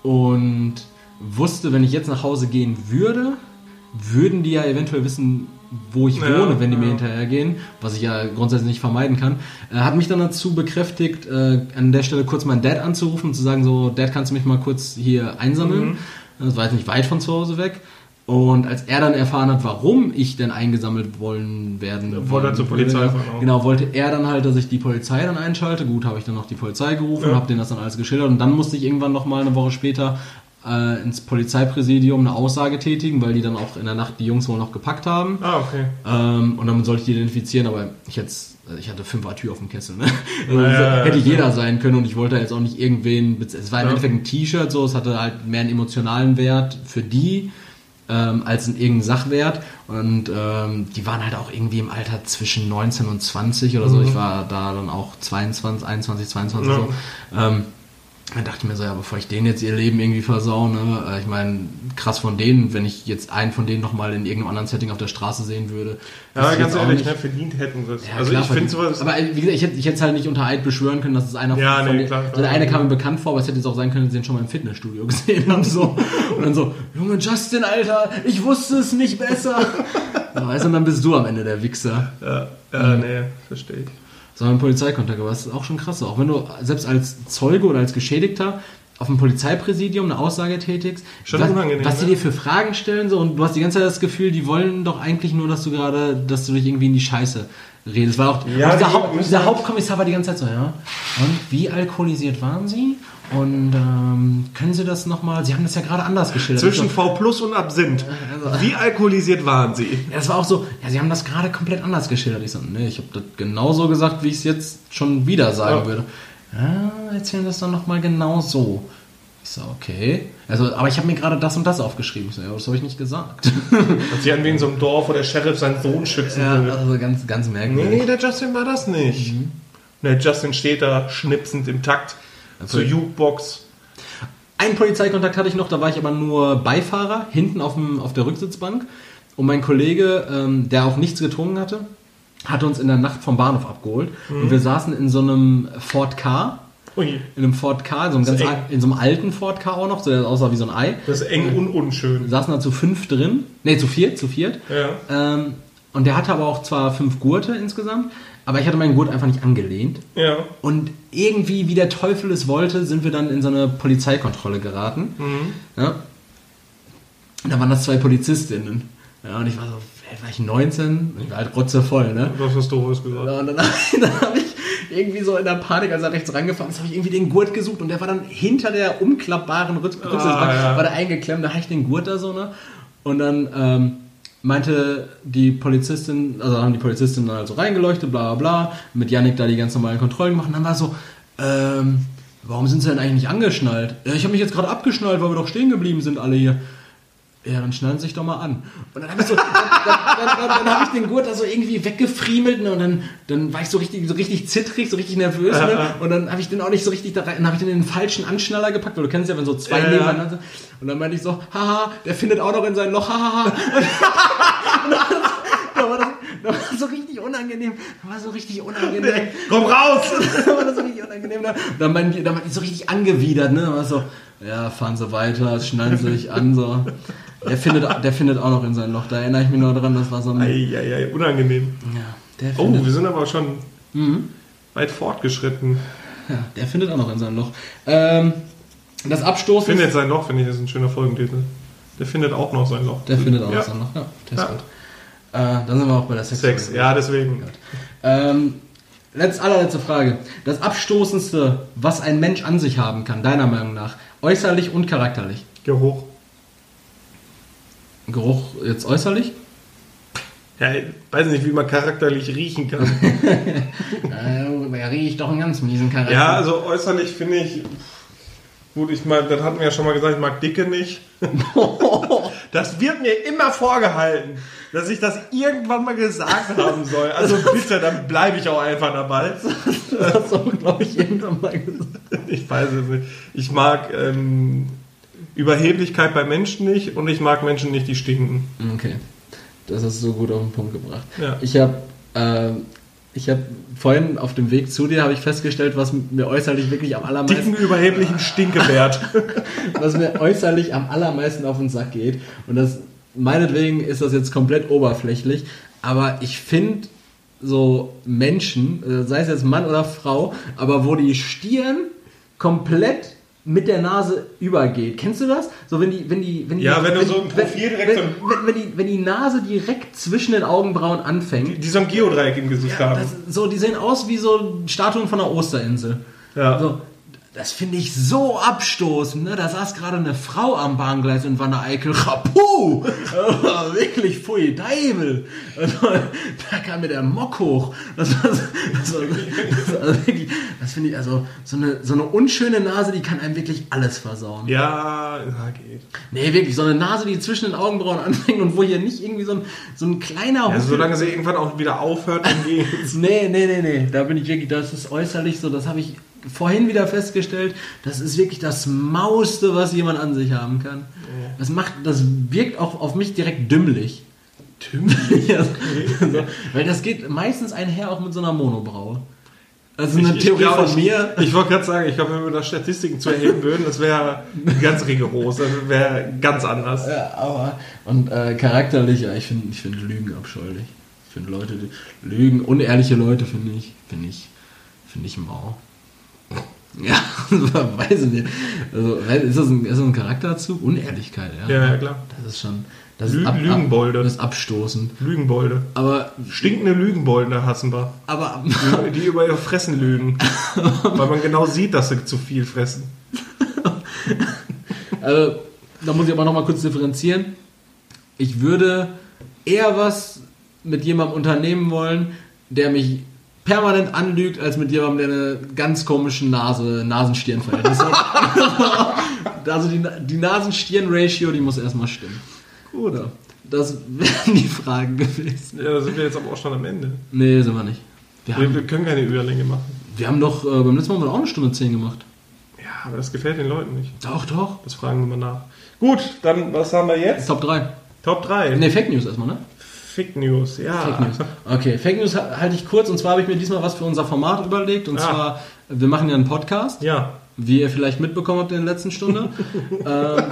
und wusste, wenn ich jetzt nach Hause gehen würde, würden die ja eventuell wissen, wo ich ja, wohne, wenn die ja. mir hinterhergehen, was ich ja grundsätzlich nicht vermeiden kann. Er hat mich dann dazu bekräftigt, äh, an der Stelle kurz meinen Dad anzurufen und zu sagen, so, Dad, kannst du mich mal kurz hier einsammeln? Mhm. Das war jetzt nicht weit von zu Hause weg. Und als er dann erfahren hat, warum ich denn eingesammelt wollen werden ja, wollte, zur Polizei auch. genau wollte er dann halt, dass ich die Polizei dann einschalte. Gut, habe ich dann noch die Polizei gerufen, ja. habe denen das dann alles geschildert und dann musste ich irgendwann noch mal eine Woche später äh, ins Polizeipräsidium eine Aussage tätigen, weil die dann auch in der Nacht die Jungs wohl noch gepackt haben. Ah, okay. Ähm, und dann sollte ich die identifizieren, aber ich jetzt ich hatte fünf Atür auf dem Kessel, ne? Also naja, hätte jeder sein können und ich wollte jetzt auch nicht irgendwen. Es war im ja. Endeffekt ein T-Shirt, so, es hatte halt mehr einen emotionalen Wert für die ähm, als ein irgendein Sachwert. Und ähm, die waren halt auch irgendwie im Alter zwischen 19 und 20 oder so. Mhm. Ich war da dann auch 22, 21, 22 ja. so. Ähm, dann dachte ich mir so, ja, bevor ich denen jetzt ihr Leben irgendwie versaue, ne, äh, ich meine, krass von denen, wenn ich jetzt einen von denen nochmal in irgendeinem anderen Setting auf der Straße sehen würde. Ja, ganz ehrlich, ne, verdient hätten sie es. Ja, also klar, ich finde sowas... Aber äh, wie gesagt, ich hätte, ich hätte es halt nicht unter Eid beschwören können, dass es einer ja, von nee, klar, also der eine kam mir bekannt vor, aber es hätte jetzt auch sein können, dass sie ihn schon mal im Fitnessstudio gesehen haben, so. Und dann so, Junge Justin, Alter, ich wusste es nicht besser. weißt du, und dann bist du am Ende der Wichser. Ja, ja mhm. nee, verstehe ich sondern Polizeikontakt. Aber das ist auch schon krass. Auch wenn du selbst als Zeuge oder als Geschädigter auf dem Polizeipräsidium eine Aussage tätigst, Schon was, unangenehm, was die ne? dir für Fragen stellen so und du hast die ganze Zeit das Gefühl, die wollen doch eigentlich nur, dass du gerade, dass du dich irgendwie in die Scheiße redest. War auch ja, dieser, Haupt, dieser Hauptkommissar war die ganze Zeit so, ja. Und wie alkoholisiert waren Sie? Und ähm, können Sie das nochmal? Sie haben das ja gerade anders geschildert. Zwischen V Plus und Absinth. Also, wie alkoholisiert waren Sie? Das war auch so, ja, Sie haben das gerade komplett anders geschildert. Ich so, nee, ich habe das genauso gesagt, wie ich es jetzt schon wieder sagen ja. würde. Ja, erzählen Sie das dann nochmal genau so. Ich so, okay. Also, aber ich habe mir gerade das und das aufgeschrieben. Ich so, ja, das habe ich nicht gesagt. Und Sie wie in so einem Dorf, wo der Sheriff seinen Sohn schützen ja, will. Also ganz, ganz merkwürdig. Nee, der Justin war das nicht. Mhm. Der Justin steht da schnipsend im Takt zur Jukebox. Einen Polizeikontakt hatte ich noch, da war ich aber nur Beifahrer, hinten auf, dem, auf der Rücksitzbank. Und mein Kollege, ähm, der auch nichts getrunken hatte, hatte uns in der Nacht vom Bahnhof abgeholt. Mhm. Und wir saßen in so einem Ford Car. Ui. In einem Ford Car, in so einem, ganz in so einem alten Ford Car auch noch, so der aussah wie so ein Ei. Das ist eng und unschön. Wir saßen da zu fünf drin. Ne, zu viert, zu viert. Ja. Ähm, und der hatte aber auch zwar fünf Gurte insgesamt, aber ich hatte meinen Gurt einfach nicht angelehnt. Ja. Und irgendwie, wie der Teufel es wollte, sind wir dann in so eine Polizeikontrolle geraten. Mhm. Ja. Und da waren das zwei Polizistinnen. Ja, und ich war so, war ich 19? Ich war halt rotzevoll, ne? Was hast du was gesagt? Ja, und dann, dann habe ich irgendwie so in der Panik, als er rechts rangefahren ist, habe ich irgendwie den Gurt gesucht und der war dann hinter der umklappbaren Rücksitzbank, ah, ja. war da eingeklemmt, da habe ich den Gurt da so, ne? Und dann, ähm, meinte die Polizistin, also haben die Polizistin dann halt so reingeleuchtet, bla bla bla, mit Yannick da die ganz normalen Kontrollen gemacht und dann war so, ähm, warum sind sie denn eigentlich nicht angeschnallt? Ich habe mich jetzt gerade abgeschnallt, weil wir doch stehen geblieben sind alle hier. Ja, dann schnallen Sie sich doch mal an. Und dann habe ich, so, dann, dann, dann, dann hab ich den Gurt da so irgendwie weggefriemelt ne? und dann, dann war ich so richtig, so richtig zittrig, so richtig nervös. Ne? Und dann habe ich den auch nicht so richtig da rein, dann habe ich den in den falschen Anschnaller gepackt, weil du kennst ja, wenn so zwei ja, nebeneinander sind. Und dann meinte ich so, haha, der findet auch noch in sein Loch, hahaha. da war das, da war das so richtig unangenehm. Da war so richtig unangenehm. Nee, komm raus! da war das so richtig unangenehm. Da, dann meinte die, dann meinte die so richtig angewidert, ne? Da war so, ja, fahren Sie weiter, schnallen Sie sich an, so. Der findet, der findet auch noch in sein Loch. Da erinnere ich mich noch dran, das war so ein. Eieiei, unangenehm. Ja, oh, wir sind aber schon mhm. weit fortgeschritten. Ja, der findet auch noch in sein Loch. Ähm, das Abstoßen. Findet sein Loch, finde ich, ist ein schöner Folgentitel. Der findet auch noch sein Loch. Der findet auch ja. noch sein Loch, ja. Der ist ja. gut. Äh, dann sind wir auch bei der Sex. Sex, ja, deswegen. Ähm, letzt, allerletzte Frage. Das Abstoßendste, was ein Mensch an sich haben kann, deiner Meinung nach, äußerlich und charakterlich? Geruch. Geruch jetzt äußerlich? Ja, ich weiß nicht, wie man charakterlich riechen kann. äh, er riecht doch einen ganz miesen Charakter. Ja, also äußerlich finde ich. Gut, ich meine, das hatten wir ja schon mal gesagt, ich mag Dicke nicht. das wird mir immer vorgehalten, dass ich das irgendwann mal gesagt haben soll. Also bitte, dann bleibe ich auch einfach dabei. Das hast du, glaube ich, irgendwann mal gesagt. Ich weiß es nicht. Ich mag ähm, Überheblichkeit bei Menschen nicht und ich mag Menschen nicht, die stinken. Okay. Das hast du so gut auf den Punkt gebracht. Ja. Ich habe äh, ich habe vorhin auf dem Weg zu dir habe ich festgestellt, was mir äußerlich wirklich am allermeisten dicken überheblichen Stinkewert, was mir äußerlich am allermeisten auf den Sack geht und das meinetwegen ist das jetzt komplett oberflächlich, aber ich finde so Menschen, äh, sei es jetzt Mann oder Frau, aber wo die Stirn komplett mit der Nase übergeht. Kennst du das? So wenn die, wenn die, wenn die, ja, wenn, wenn du so ein Profil direkt wenn, wenn, wenn, die, wenn die Nase direkt zwischen den Augenbrauen anfängt. Die, die so ein Geodreieck im Gesicht ja, haben. Das, so, die sehen aus wie so Statuen von der Osterinsel. Ja. So, das finde ich so abstoßend. Ne? Da saß gerade eine Frau am Bahngleis in Wanne Eickel. Rapu! wirklich, pfui, Deibel. Also, da kam mir der Mock hoch. Das war, das das also wirklich, das finde ich, also so eine, so eine unschöne Nase, die kann einem wirklich alles versauen. Ja, ja, geht. Nee, wirklich, so eine Nase, die zwischen den Augenbrauen anfängt und wo hier nicht irgendwie so ein, so ein kleiner ja, solange sie irgendwann auch wieder aufhört, dann geht's. nee, nee, nee, nee. Da bin ich wirklich, das ist äußerlich so, das habe ich vorhin wieder festgestellt, das ist wirklich das Mauste, was jemand an sich haben kann. Das macht, das wirkt auch auf mich direkt dümmlich. Dümmlich? ja, so, weil das geht meistens einher auch mit so einer Monobraue. Also eine Ich- ich Theorie glaub, von ich, mir. Ich wollte gerade sagen, ich glaube, wenn wir da Statistiken zu erheben würden, das wäre ganz rigoros, das wäre ganz anders. Ja, aber und äh, charakterlich, ja, ich finde ich find Lügen abscheulich. Ich finde Leute, die Lügen, unehrliche Leute finde ich, finde ich, finde ich mau. Ja, weiß ich nicht. Also, ist das ein, ist das ein Charakterzug? Unehrlichkeit, ja. Ja, ja, klar. Das ist schon. Das Lü- ist ab, Lügenbolde. Ab, das ist abstoßend. Lügenbolde. Aber, Stinkende Lügenbolde hassen wir. aber, Die über ihr Fressen lügen. Weil man genau sieht, dass sie zu viel fressen. Also, da muss ich aber nochmal kurz differenzieren. Ich würde eher was mit jemandem unternehmen wollen, der mich permanent anlügt, als mit jemandem, der eine ganz komische Nase, Nasenstirn-Verhältnis hat. also die, die Nasen-Stirn-Ratio, die muss erstmal stimmen. Gut. Ja, das wären die Fragen gewesen. Ja, da sind wir jetzt aber auch schon am Ende. Nee, sind wir nicht. Wir Wir, haben, wir können keine Überlänge machen. wir haben doch äh, beim letzten Mal haben wir auch eine Stunde 10 gemacht. Ja, aber das gefällt den Leuten nicht. Doch, doch. Das fragen wir mal nach. Gut, dann was haben wir jetzt? Top 3. Top 3. Nee, Fake News erstmal, ne? Fake News, ja. Fake News. Okay, Fake News ha- halte ich kurz und zwar habe ich mir diesmal was für unser Format überlegt und Ah. zwar, wir machen ja einen Podcast, Ja. wie ihr vielleicht mitbekommen habt in der letzten Stunde. ähm,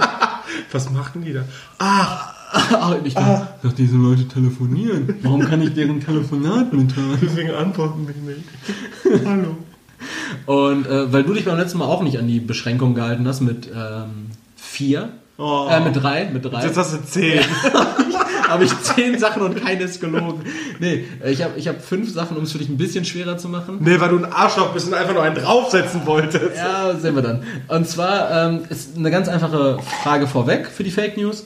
Was machen die da? Ah, ach, ich dachte, ach, diese Leute telefonieren. Warum kann ich deren Telefonat mithören? deswegen antworten die nicht. Hallo. Und äh, weil du dich beim letzten Mal auch nicht an die Beschränkung gehalten hast mit ähm, vier, Oh. äh, mit drei, mit drei. Jetzt hast du 10. habe ich zehn Sachen und keines gelogen. Nee, ich habe ich hab fünf Sachen, um es für dich ein bisschen schwerer zu machen. Nee, weil du ein Arschloch bist und einfach nur einen draufsetzen wolltest. Ja, sehen wir dann. Und zwar ähm, ist eine ganz einfache Frage vorweg für die Fake News.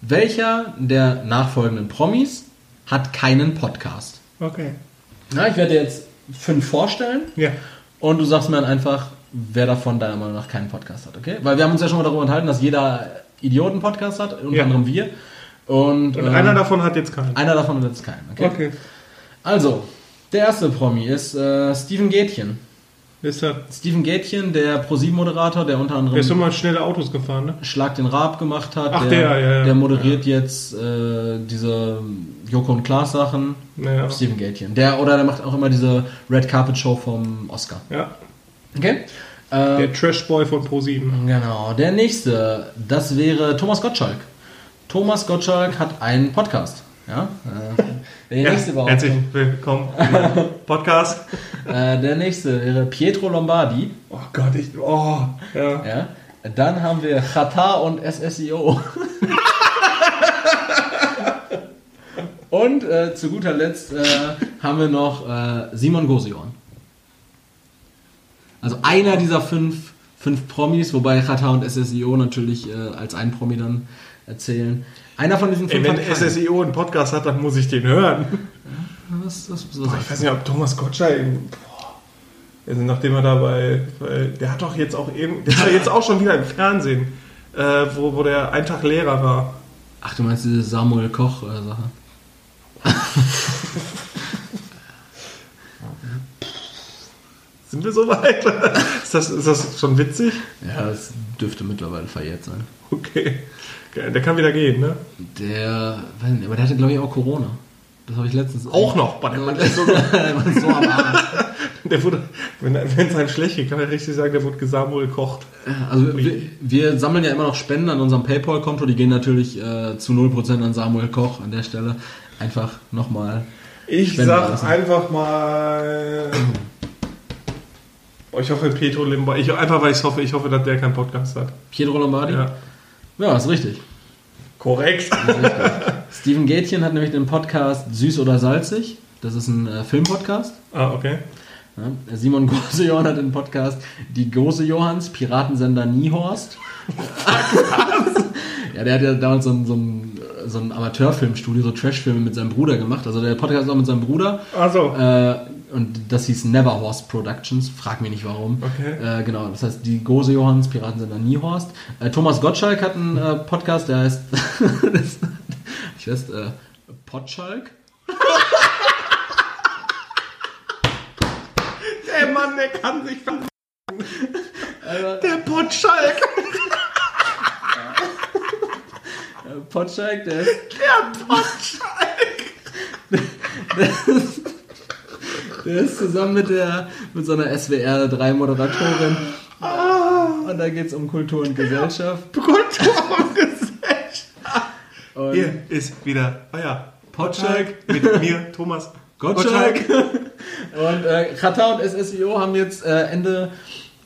Welcher der nachfolgenden Promis hat keinen Podcast? Okay. Na, ich werde dir jetzt fünf vorstellen Ja. und du sagst mir dann einfach, wer davon deiner Meinung nach keinen Podcast hat, okay? Weil wir haben uns ja schon mal darüber unterhalten, dass jeder Idioten Podcast hat, unter Ja. anderem wir. Und, Und ähm, einer davon hat jetzt keinen. einer davon hat jetzt keinen, okay? Okay. Also, der erste Promi ist äh, Steven Gätchen. Ist er. Steven Gätchen, der Pro-7-Moderator, der unter anderem Der ist schon mal schnelle Autos gefahren, ne? Schlag den Raab gemacht hat. Ach, der, ja, ja. der moderiert jetzt äh, diese Joko und Klaas Sachen. Naja. Steven Gätchen. Der, oder der macht auch immer diese Red Carpet Show vom Oscar. Ja. Okay? Äh, Der Trashboy von Pro7. genau. Der nächste, das wäre Thomas Gottschalk. Thomas Gottschalk hat einen Podcast. Ja? Äh, der nächste war herzlich willkommen im Podcast. äh, Der nächste wäre Pietro Lombardi. Oh Gott, ich. Oh. Ja. Ja? Dann haben wir Qatar und SSIO. und äh, zu guter Letzt äh, haben wir noch äh, Simon Gosion. Also einer dieser fünf, fünf Promis, wobei Qatar und SSIO natürlich äh, als ein Promi dann erzählen. Einer von diesen Ey, fünf wenn hat keinen. SSIO einen Podcast hat, dann muss ich den hören. Was, was, was, Boah, ich weiß nicht, ob Thomas Gottschalk. Boah. Also nachdem er dabei. Der hat doch jetzt auch eben. Der ist jetzt auch schon wieder im Fernsehen. Äh, wo, wo der ein Tag Lehrer war. Ach, du meinst diese Samuel Koch-Sache? Sind wir so weit? ist, das, ist das schon witzig? ja, das dürfte mittlerweile verjährt sein. Okay. Der kann wieder gehen, ne? Der, weiß nicht, aber der hatte glaube ich auch Corona. Das habe ich letztens Auch noch. Boah, der Mann ist so, so am Arsch. der wurde, wenn es einem schlecht geht, kann man richtig sagen, der wurde gesamuel kocht. Also wir, wir sammeln ja immer noch Spenden an unserem PayPal-Konto. Die gehen natürlich äh, zu 0% an Samuel Koch an der Stelle. Einfach nochmal. Ich Spenden sag lassen. einfach mal. Oh, ich hoffe, Petro Limbo. Ich, einfach weil ich hoffe, ich hoffe, dass der keinen Podcast hat. Pietro Lombardi? Ja. Ja, ist richtig. Korrekt. Steven Gätchen hat nämlich den Podcast Süß oder Salzig. Das ist ein äh, Filmpodcast. ah, okay. Ja, Simon Gosejohann hat den Podcast Die Gose Johanns, Piratensender Niehorst. ja, der hat ja damals so ein, so ein, so ein Amateurfilmstudio, so Trashfilme mit seinem Bruder gemacht. Also der Podcast ist auch mit seinem Bruder. Also. Äh, und das hieß Neverhorst Productions. Frag mich nicht warum. Okay. Äh, genau, das heißt die Gose Johanns, Piratensender Niehorst. Äh, Thomas Gottschalk hat einen äh, Podcast, der heißt. das, ich weiß, äh, Potschalk. Der Mann, der kann sich ver Der Potschalk. Potschalk, der ist. Der Potschalk. Der ist, zusammen mit der mit so einer SWR 3 Moderatorin. Und da geht es um Kultur und Gesellschaft. Kultur und Gesellschaft. Und Hier ist wieder euer Potschalk mit mir, Thomas Gottschalk. Und äh, Kata und SSIO haben jetzt äh, Ende,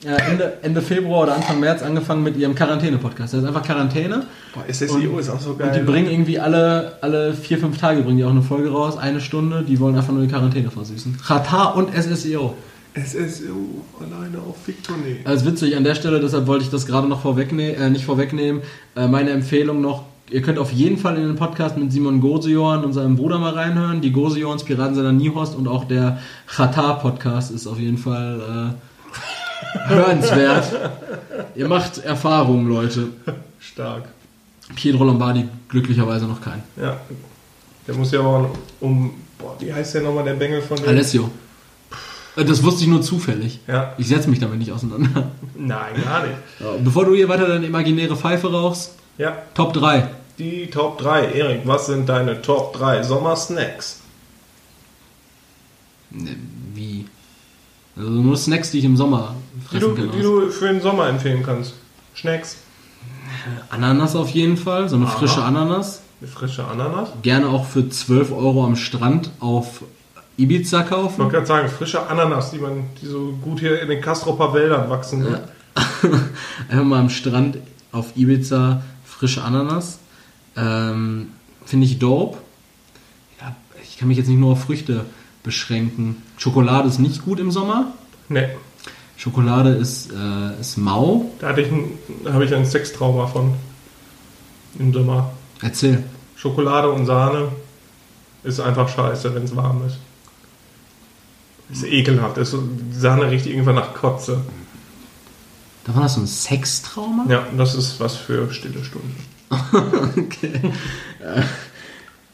Ende, Ende Februar oder Anfang März angefangen mit ihrem Quarantäne-Podcast. Das ist einfach Quarantäne. Boah, SSIO und, ist auch so geil. Und die bringen irgendwie alle, alle vier, fünf Tage bringen die auch eine Folge raus, eine Stunde. Die wollen einfach nur die Quarantäne versüßen. Kata und SSIO. SSIO alleine auf Victory. Also witzig an der Stelle, deshalb wollte ich das gerade noch vorwegnehmen, äh, nicht vorwegnehmen. Äh, meine Empfehlung noch, Ihr könnt auf jeden Fall in den Podcast mit Simon Gosejohn und seinem Bruder mal reinhören. Die Gosejohns, Piratensender Niehorst und auch der Chata-Podcast ist auf jeden Fall äh, hörenswert. Ihr macht Erfahrungen, Leute. Stark. Pietro Lombardi glücklicherweise noch kein. Ja, der muss ja auch um, boah, wie heißt der nochmal, der Bengel von dem? Alessio. Äh, Das wusste ich nur zufällig. Ja. Ich setze mich damit nicht auseinander. Nein, gar nicht. Bevor du hier weiter deine imaginäre Pfeife rauchst, Ja, Top 3. die Top 3. Erik, was sind deine Top 3 Sommersnacks? Ne? Also nur Snacks, die ich im Sommer Die fressen du, kann. die du für den Sommer empfehlen kannst. Schnacks. Ananas auf jeden Fall, so eine Aha. frische Ananas. Eine frische Ananas. Gerne auch für 12 Euro am Strand auf Ibiza Ich kaufen. wollte gerade sagen, frische Ananas, die man, die so gut hier in den Kastropper Wäldern wachsen. Ne? Einfach mal am Strand auf Ibiza frische Ananas. Ähm, Finde ich dope. Ja, ich kann mich jetzt nicht nur auf Früchte beschränken. Schokolade ist nicht gut im Sommer. Ne, Schokolade ist, äh, ist mau. da hatte ich ein, habe ich ein Sextrauma von. Im Sommer. Erzähl. Schokolade und Sahne ist einfach scheiße, wenn es warm ist. Ist ekelhaft. Ist die Sahne riecht irgendwann nach Kotze. Davon hast du ein Sextrauma? Ja, das ist was für stille Stunden. okay.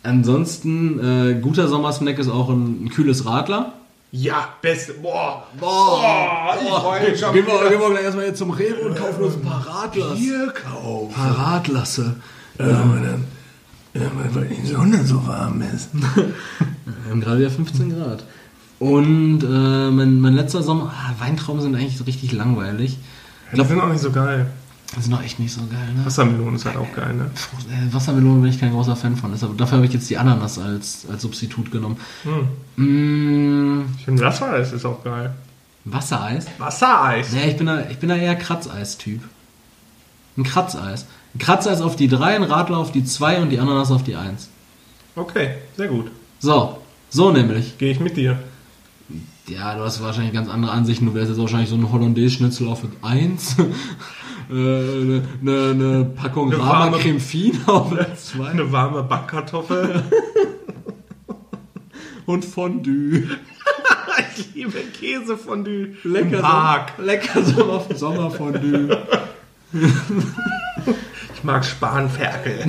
Ansonsten, äh, guter Sommersnack ist auch ein, ein kühles Radler. Ja, beste. Boah. Boah, ich freue mich schon Gehen wir, gehen wir gleich erstmal jetzt zum Rewe und kaufen uns ein paar Radlers. Bier kaufen. Ein paar Radlasse. Ja, ja, weil die Sonne so warm ist. Wir haben gerade wieder 15 Grad. Und äh, mein, mein letzter Sommer, ah, Weintrauben sind eigentlich so richtig langweilig. Die sind auch nicht so geil. Das ist noch echt nicht so geil, ne? Wassermelone ist halt auch geil, ne? Äh, Wassermelone bin ich kein großer Fan von. Deshalb, dafür habe ich jetzt die Ananas als, als Substitut genommen. Hm. Mm, Ich finde Wassereis ist auch geil. Wassereis? Wassereis? Nee, ich bin da, ich bin da eher Kratzeis-Typ. Ein Kratzeis. Ein Kratzeis auf die 3, ein Radler auf die 2 und die Ananas auf die 1. Okay, sehr gut. So, so nämlich. Gehe ich mit dir. Ja, du hast wahrscheinlich ganz andere Ansichten. Du wärst jetzt wahrscheinlich so ein Hollandaise-Schnitzel auf 1. Eine ne, ne Packung Eine Rama warme- auf 2. Eine warme Backkartoffel. Und Fondue. ich liebe Käsefondue. Lecker, Im Park. Sommer, lecker Sommer, Sommerfondue. Ich mag Spanferkel.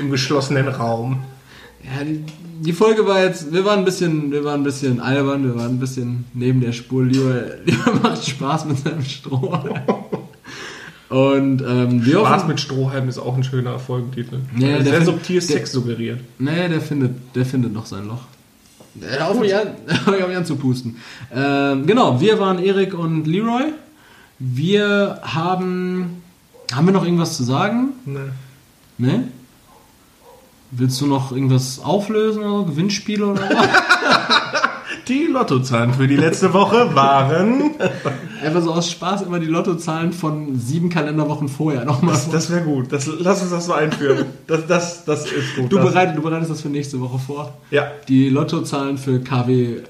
Im geschlossenen Raum. Ja, die, die Folge war jetzt, wir waren ein bisschen, wir waren ein bisschen albern, wir waren ein bisschen neben der Spur. Lieber, lieber macht Spaß mit seinem Stroh. Und ähm, wir Spaß hoffen, mit Strohhalm ist auch ein schöner Folgentitel. Ja, der Sehr subtil Sex suggeriert. nee, der findet, der findet noch sein Loch. Hör auf mich an, hör mich an zu pusten. Ähm, genau, wir waren Erik und Leroy. Wir haben, haben wir noch irgendwas zu sagen? Ne. Ne? Willst du noch irgendwas auflösen oder? Gewinnspiele oder was? Die Lottozahlen für die letzte Woche waren. Einfach so aus Spaß immer die Lottozahlen von sieben Kalenderwochen vorher nochmal. Das, das wäre gut. Das, lass uns das so einführen. Das, das, das ist gut. Du, bereit, du bereitest das für nächste Woche vor. Ja, Die Lottozahlen für KW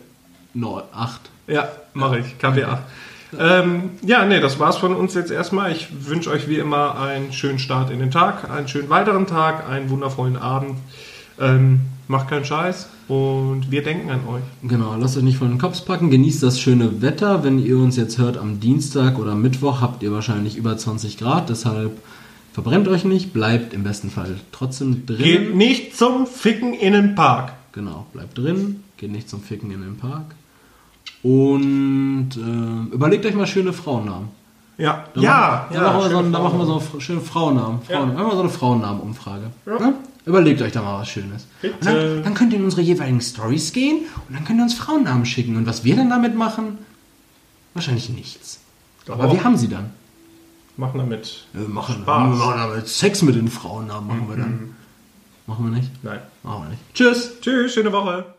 8. ja, mache ich. KW8. Ähm, ja, nee, das war's von uns jetzt erstmal. Ich wünsche euch wie immer einen schönen Start in den Tag, einen schönen weiteren Tag, einen wundervollen Abend. Ähm, macht keinen Scheiß und wir denken an euch. Genau, lasst euch nicht von den Kopf packen. Genießt das schöne Wetter. Wenn ihr uns jetzt hört am Dienstag oder Mittwoch, habt ihr wahrscheinlich über 20 Grad. Deshalb verbrennt euch nicht. Bleibt im besten Fall trotzdem drin. Geht nicht zum Ficken in den Park. Genau, bleibt drin. Geht nicht zum Ficken in den Park. Und äh, überlegt euch mal schöne Frauennamen. Ja, Da ja, machen, da, ja. machen wir so, schöne da machen wir so schöne Frauennamen. Ja. Frauen, Machen wir so eine Frauennamenumfrage. Ja. Ne? Überlegt euch da mal was Schönes. Dann, dann könnt ihr in unsere jeweiligen Stories gehen und dann könnt ihr uns Frauennamen schicken. Und was wir dann damit machen? Wahrscheinlich nichts. Aber Doch. wir haben sie dann. Machen damit. Wir machen, Spaß. wir machen damit Sex mit den Frauennamen machen wir dann. Machen wir nicht? Nein. Machen wir nicht. Tschüss. Tschüss, schöne Woche.